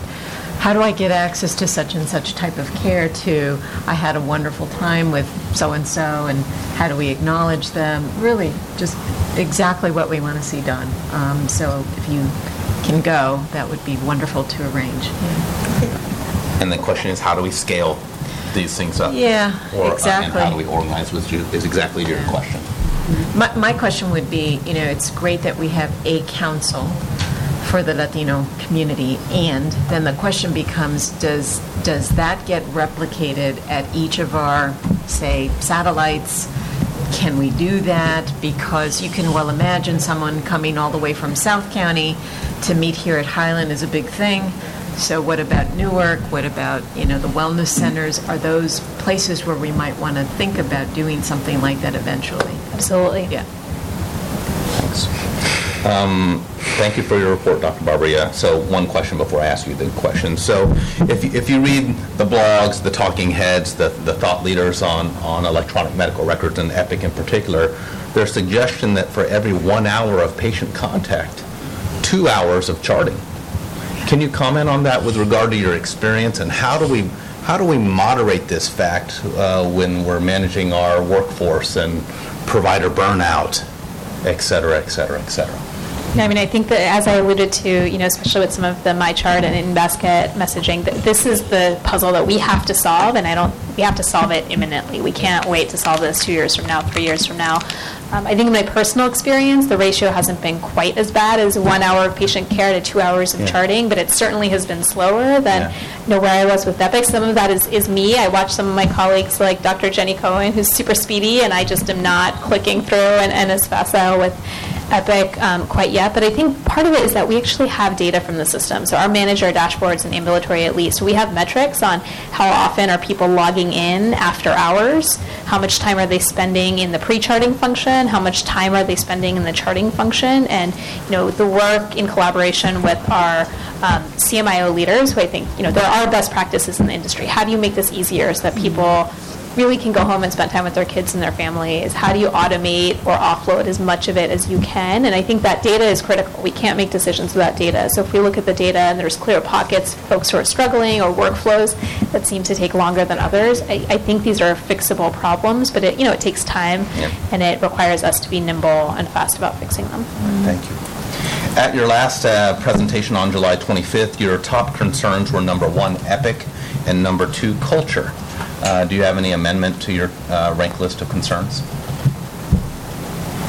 how do I get access to such and such type of care, to, I had a wonderful time with so-and-so, and how do we acknowledge them? Really, just exactly what we want to see done. Um, So if you can go, that would be wonderful to arrange. And the question is, how do we scale these things up? Yeah, Or, uh, And how do we organize with you, is exactly your question. My, my question would be, you know, it's great that we have a council for the Latino community, and then the question becomes, does, does that get replicated at each of our, say, satellites? Can we do that? Because you can well imagine someone coming all the way from South County to meet here at Highland is a big thing. So what about Newark? What about, you know, the wellness centers? Are those places where we might want to think about doing something like that eventually? Absolutely. Yeah. Um, Thank you for your report, Dr. Barberia. So one question before I ask you the question. So if, if you read the blogs, the talking heads, the, the thought leaders on, on electronic medical records and Epic in particular, there's suggestion that for every one hour of patient contact, two hours of charting. Can you comment on that with regard to your experience and how do we, how do we moderate this fact uh, when we're managing our workforce and provider burnout, et cetera, et cetera, et cetera? No, I mean, I think that as I alluded to, you know, especially with some of the MyChart and In Basket messaging, that this is the puzzle that we have to solve, and I don't, we have to solve it imminently. We can't wait to solve this two years from now, three years from now. Um, I think in my personal experience, the ratio hasn't been quite as bad as one hour of patient care to two hours of Yeah. charting, but it certainly has been slower than, Yeah. you know, where I was with Epic. Some of that is, is me. I watch some of my colleagues like Dr. Jenny Cohen, who's super speedy, and I just am not clicking through and, and as fast with Epic um, quite yet. But I think part of it is that we actually have data from the system. So our manager dashboards and ambulatory at least, we have metrics on how often are people logging in after hours, how much time are they spending in the pre-charting function, how much time are they spending in the charting function, and you know the work in collaboration with our um, CMIO leaders, who I think you know there are best practices in the industry. How do you make this easier so that people really can go home and spend time with their kids and their families? How do you automate or offload as much of it as you can? And I think that data is critical. We can't make decisions without data. So if we look at the data and there's clear pockets, folks who are struggling or workflows that seem to take longer than others, I, I think these are fixable problems, but it, you know, it takes time Yeah. and it requires us to be nimble and fast about fixing them. Thank you. At your last uh, presentation on July 25th, your top concerns were number one, Epic, and number two, culture. Uh, Do you have any amendment to your uh, rank list of concerns?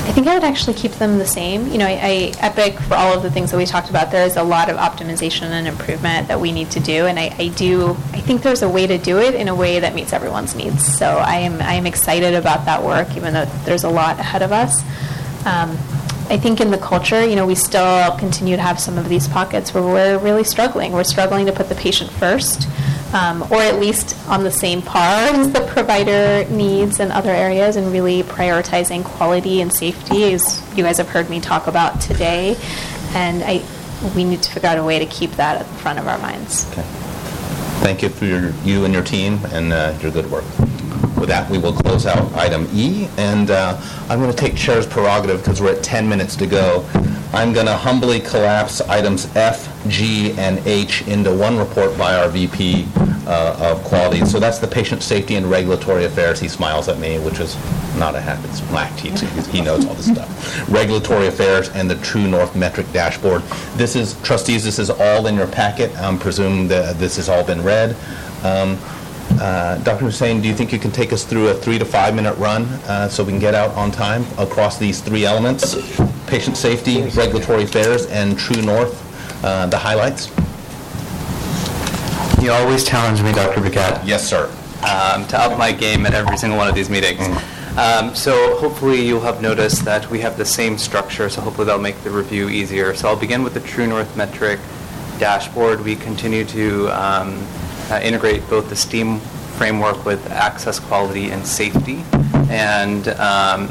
I think I would actually keep them the same. You know, I, I, Epic, for all of the things that we talked about, there is a lot of optimization and improvement that we need to do, and I, I do, I think there's a way to do it in a way that meets everyone's needs. So I am, I am excited about that work, even though there's a lot ahead of us. Um, I think in the culture, you know, we still continue to have some of these pockets where we're really struggling. We're struggling to put the patient first, um, or at least on the same par as the provider needs in other areas, and really prioritizing quality and safety, as you guys have heard me talk about today. And I, we need to figure out a way to keep that at the front of our minds. Okay. Thank you for your, you and your team and uh, your good work. With that, we will close out item E, and uh, I'm going to take Chair's prerogative because we're at 10 minutes to go. I'm going to humbly collapse items F, G, and H into one report by our VP uh, of Quality. So that's the Patient Safety and Regulatory Affairs. He smiles at me, which is not a habit. It's black. He, he knows all this stuff. Regulatory Affairs and the True North Metric Dashboard. This is, trustees, this is all in your packet. I'm presuming that this has all been read. Um, uh, Dr. Hussein, do you think you can take us through a three to five minute run uh, so we can get out on time across these three elements? Patient safety, regulatory affairs, and True North, uh, the highlights? You always challenge me, Dr. Bicat. Yes, sir. Um, to up my game at every single one of these meetings. Um, so hopefully you'll have noticed that we have the same structure, so hopefully that'll make the review easier. So I'll begin with the True North metric dashboard. We continue to um, uh, integrate both the STEAM framework with access, quality, and safety. And um,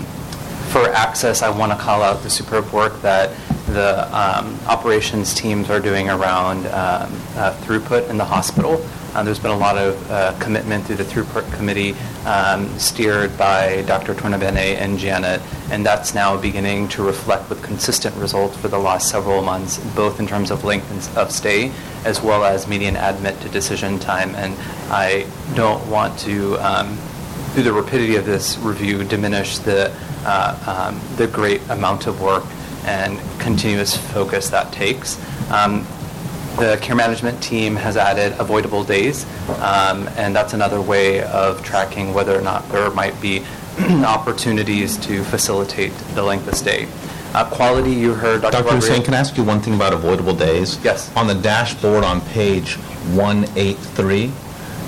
for access, I want to call out the superb work that the um, operations teams are doing around um, uh, throughput in the hospital. Uh, there's been a lot of uh, commitment through the throughput committee um, steered by Dr. Tornabene and Janet, and that's now beginning to reflect with consistent results for the last several months, both in terms of length of stay as well as median admit to decision time. And I don't want to, um, through the rapidity of this review, diminish the, uh, um, the great amount of work and continuous focus that takes. Um, the care management team has added avoidable days, um, and that's another way of tracking whether or not there might be [CLEARS THROAT] opportunities to facilitate the length of stay. Uh, quality, you heard Dr. Dr. Hussein, can I ask you one thing about avoidable days? Yes. On the dashboard on page 183,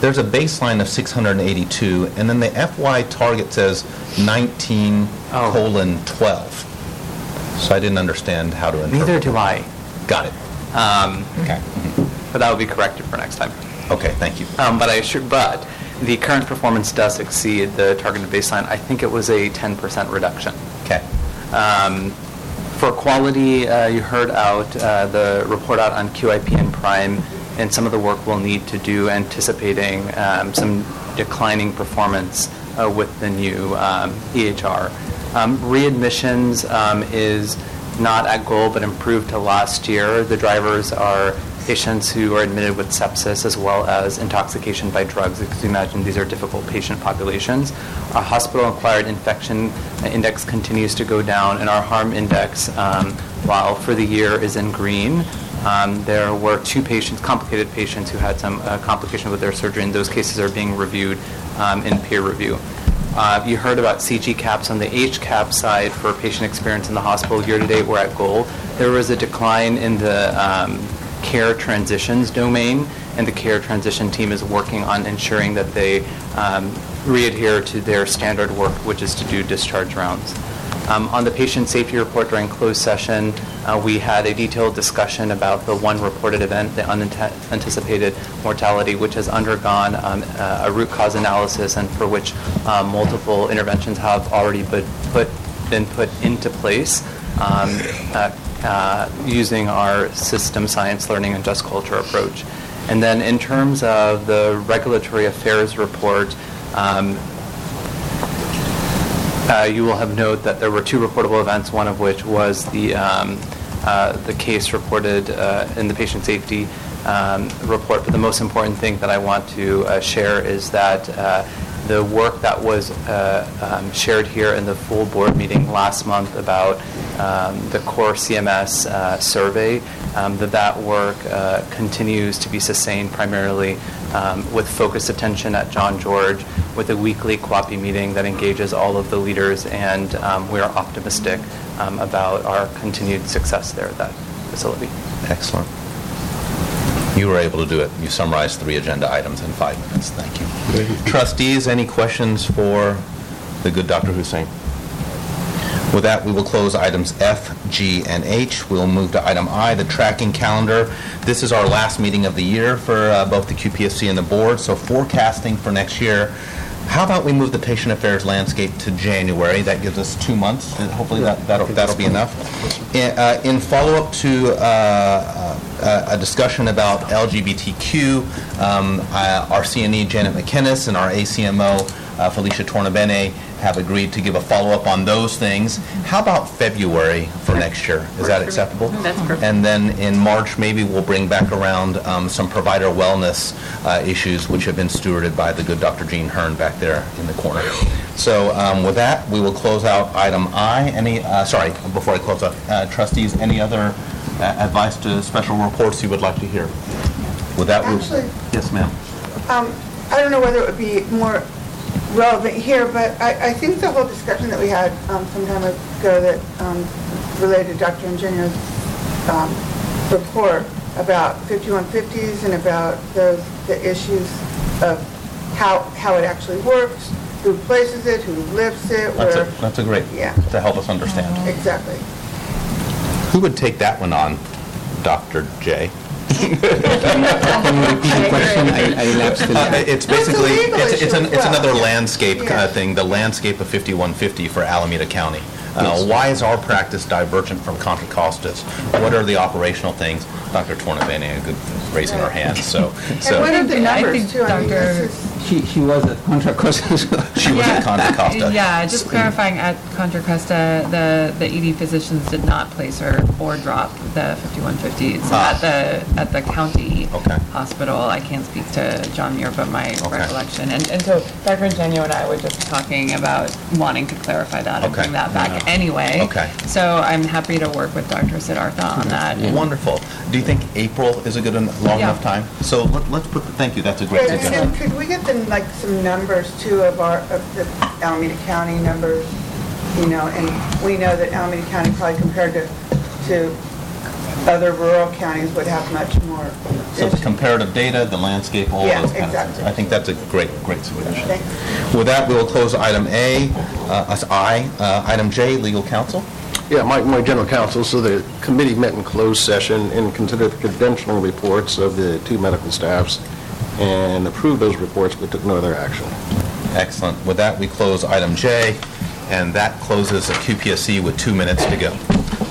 there's a baseline of 682, and then the FY target says 19 Oh. colon 12. So I didn't understand how to interpret. Neither do I. Got it. Um, Okay. But that will be corrected for next time. Okay, thank you. Um, but I should, but the current performance does exceed the targeted baseline. I think it was a 10% reduction. Okay. Um, for quality, uh, you heard out uh, the report out on QIP and Prime and some of the work we'll need to do anticipating um, some declining performance uh, with the new um, EHR. Um, readmissions um, is not at goal but improved to last year. The drivers are patients who are admitted with sepsis as well as intoxication by drugs. Because you imagine these are difficult patient populations. Our hospital-acquired infection index continues to go down, and our harm index, um, while for the year is in green, um, there were two patients, complicated patients, who had some uh, complication with their surgery, and those cases are being reviewed um, in peer review. Uh, you heard about CG-CAHPS on the HCAP side for patient experience in the hospital. Year to date, we're at goal. There was a decline in the um, care transitions domain, and the care transition team is working on ensuring that they um, re-adhere to their standard work, which is to do discharge rounds. Um, on the patient safety report during closed session, uh, we had a detailed discussion about the one reported event, the unanticipated mortality, which has undergone um, a root cause analysis and for which uh, multiple interventions have already been put, been put into place. Um, uh, uh, using our system science learning and just culture approach. And then in terms of the regulatory affairs report, um, uh, you will have noted that there were two reportable events, one of which was the, um, uh, the case reported uh, in the patient safety um, report. But the most important thing that I want to uh, share is that uh, the work that was uh, um, shared here in the full board meeting last month about um, the core CMS survey, um, that that work continues to be sustained primarily um, with focused attention at John George with a weekly QAPI meeting that engages all of the leaders, and um, we are optimistic um, about our continued success there at that facility. Excellent. You were able to do it. You summarized three agenda items in five minutes. Thank you. Trustees, any questions for the good Dr. Hussein? With that, we will close items F, G, and H. We'll move to item I, the tracking calendar. This is our last meeting of the year for uh, both the QPSC and the board, so forecasting for next year. How about we move the patient affairs landscape to January? That gives us two months, and hopefully that- that'll that'll be enough. In uh, in follow-up to uh, uh, a discussion about LGBTQ, um, uh, our CNE Janet McKinnis and our ACMO uh, Felicia Tornabene have agreed to give a follow-up on those things. How about February for next year? Is that acceptable? That's perfect. And then in March, maybe we'll bring back around um, some provider wellness uh, issues which have been stewarded by the good Dr. Jean Hearn back there in the corner. So um, with that, we will close out item I. Any, uh, sorry, before I close out, uh, trustees, any other uh, advice to special reports you would like to hear? With that, we... Actually- Yes, ma'am. Um, I don't know whether it would be more relevant here, but I, I think the whole discussion that we had um, some time ago that um, related to Dr. Ingenio's um, report about 5150s and about those, the issues of how, how it actually works, who places it, who lifts it, That's a, where, that's a great, Yeah. to help us understand. exactly. Who would take that one on, Dr. J? Can you repeat the question? I I lapsed a Uh. It's No, it's a basically, legal it's it's an- as it's well. another landscape kind Yeah. of thing, the landscape of 5150 for Alameda County. Uh, Yes. Why is our practice divergent from Contra Costas? What are the operational things? Dr. Tornabene, good, raising her hand, so. And so what are the numbers think too? I mean, Dr. this is, She she was at Contra Costa. She was at Contra Costa. Yeah, just clarifying, at Contra Costa, the, the ED physicians did not place her or drop the 5150s. Ah. At the, at the county Okay. hospital, I can't speak to John Muir, but my Okay. recollection. And, and so Dr. Ingenio and I were just talking about wanting to clarify that and Okay. bring that back anyway. Okay. So I'm happy to work with Dr. Siddhartha on that. and- Wonderful. Do you think April is a good, en- long Yeah. enough time? So let- let's put, the- thank you, that's a great and suggestion. and could we get them, like, some numbers too of our, of the Alameda County numbers? You know, and we know that Alameda County probably compared to, to other rural counties would have much more. So the comparative data, the landscape, all Yeah, those kind of things. exactly. I think that's a great, great suggestion. Thanks. With that, we will close item A, uh, as I. Uh, Item J, legal counsel. Yeah, my, my general counsel, so the committee met in closed session and considered the credentialing reports of the two medical staffs and approved those reports, but took no other action. Excellent. With that, we close item J, and that closes the QPSC with two minutes to go.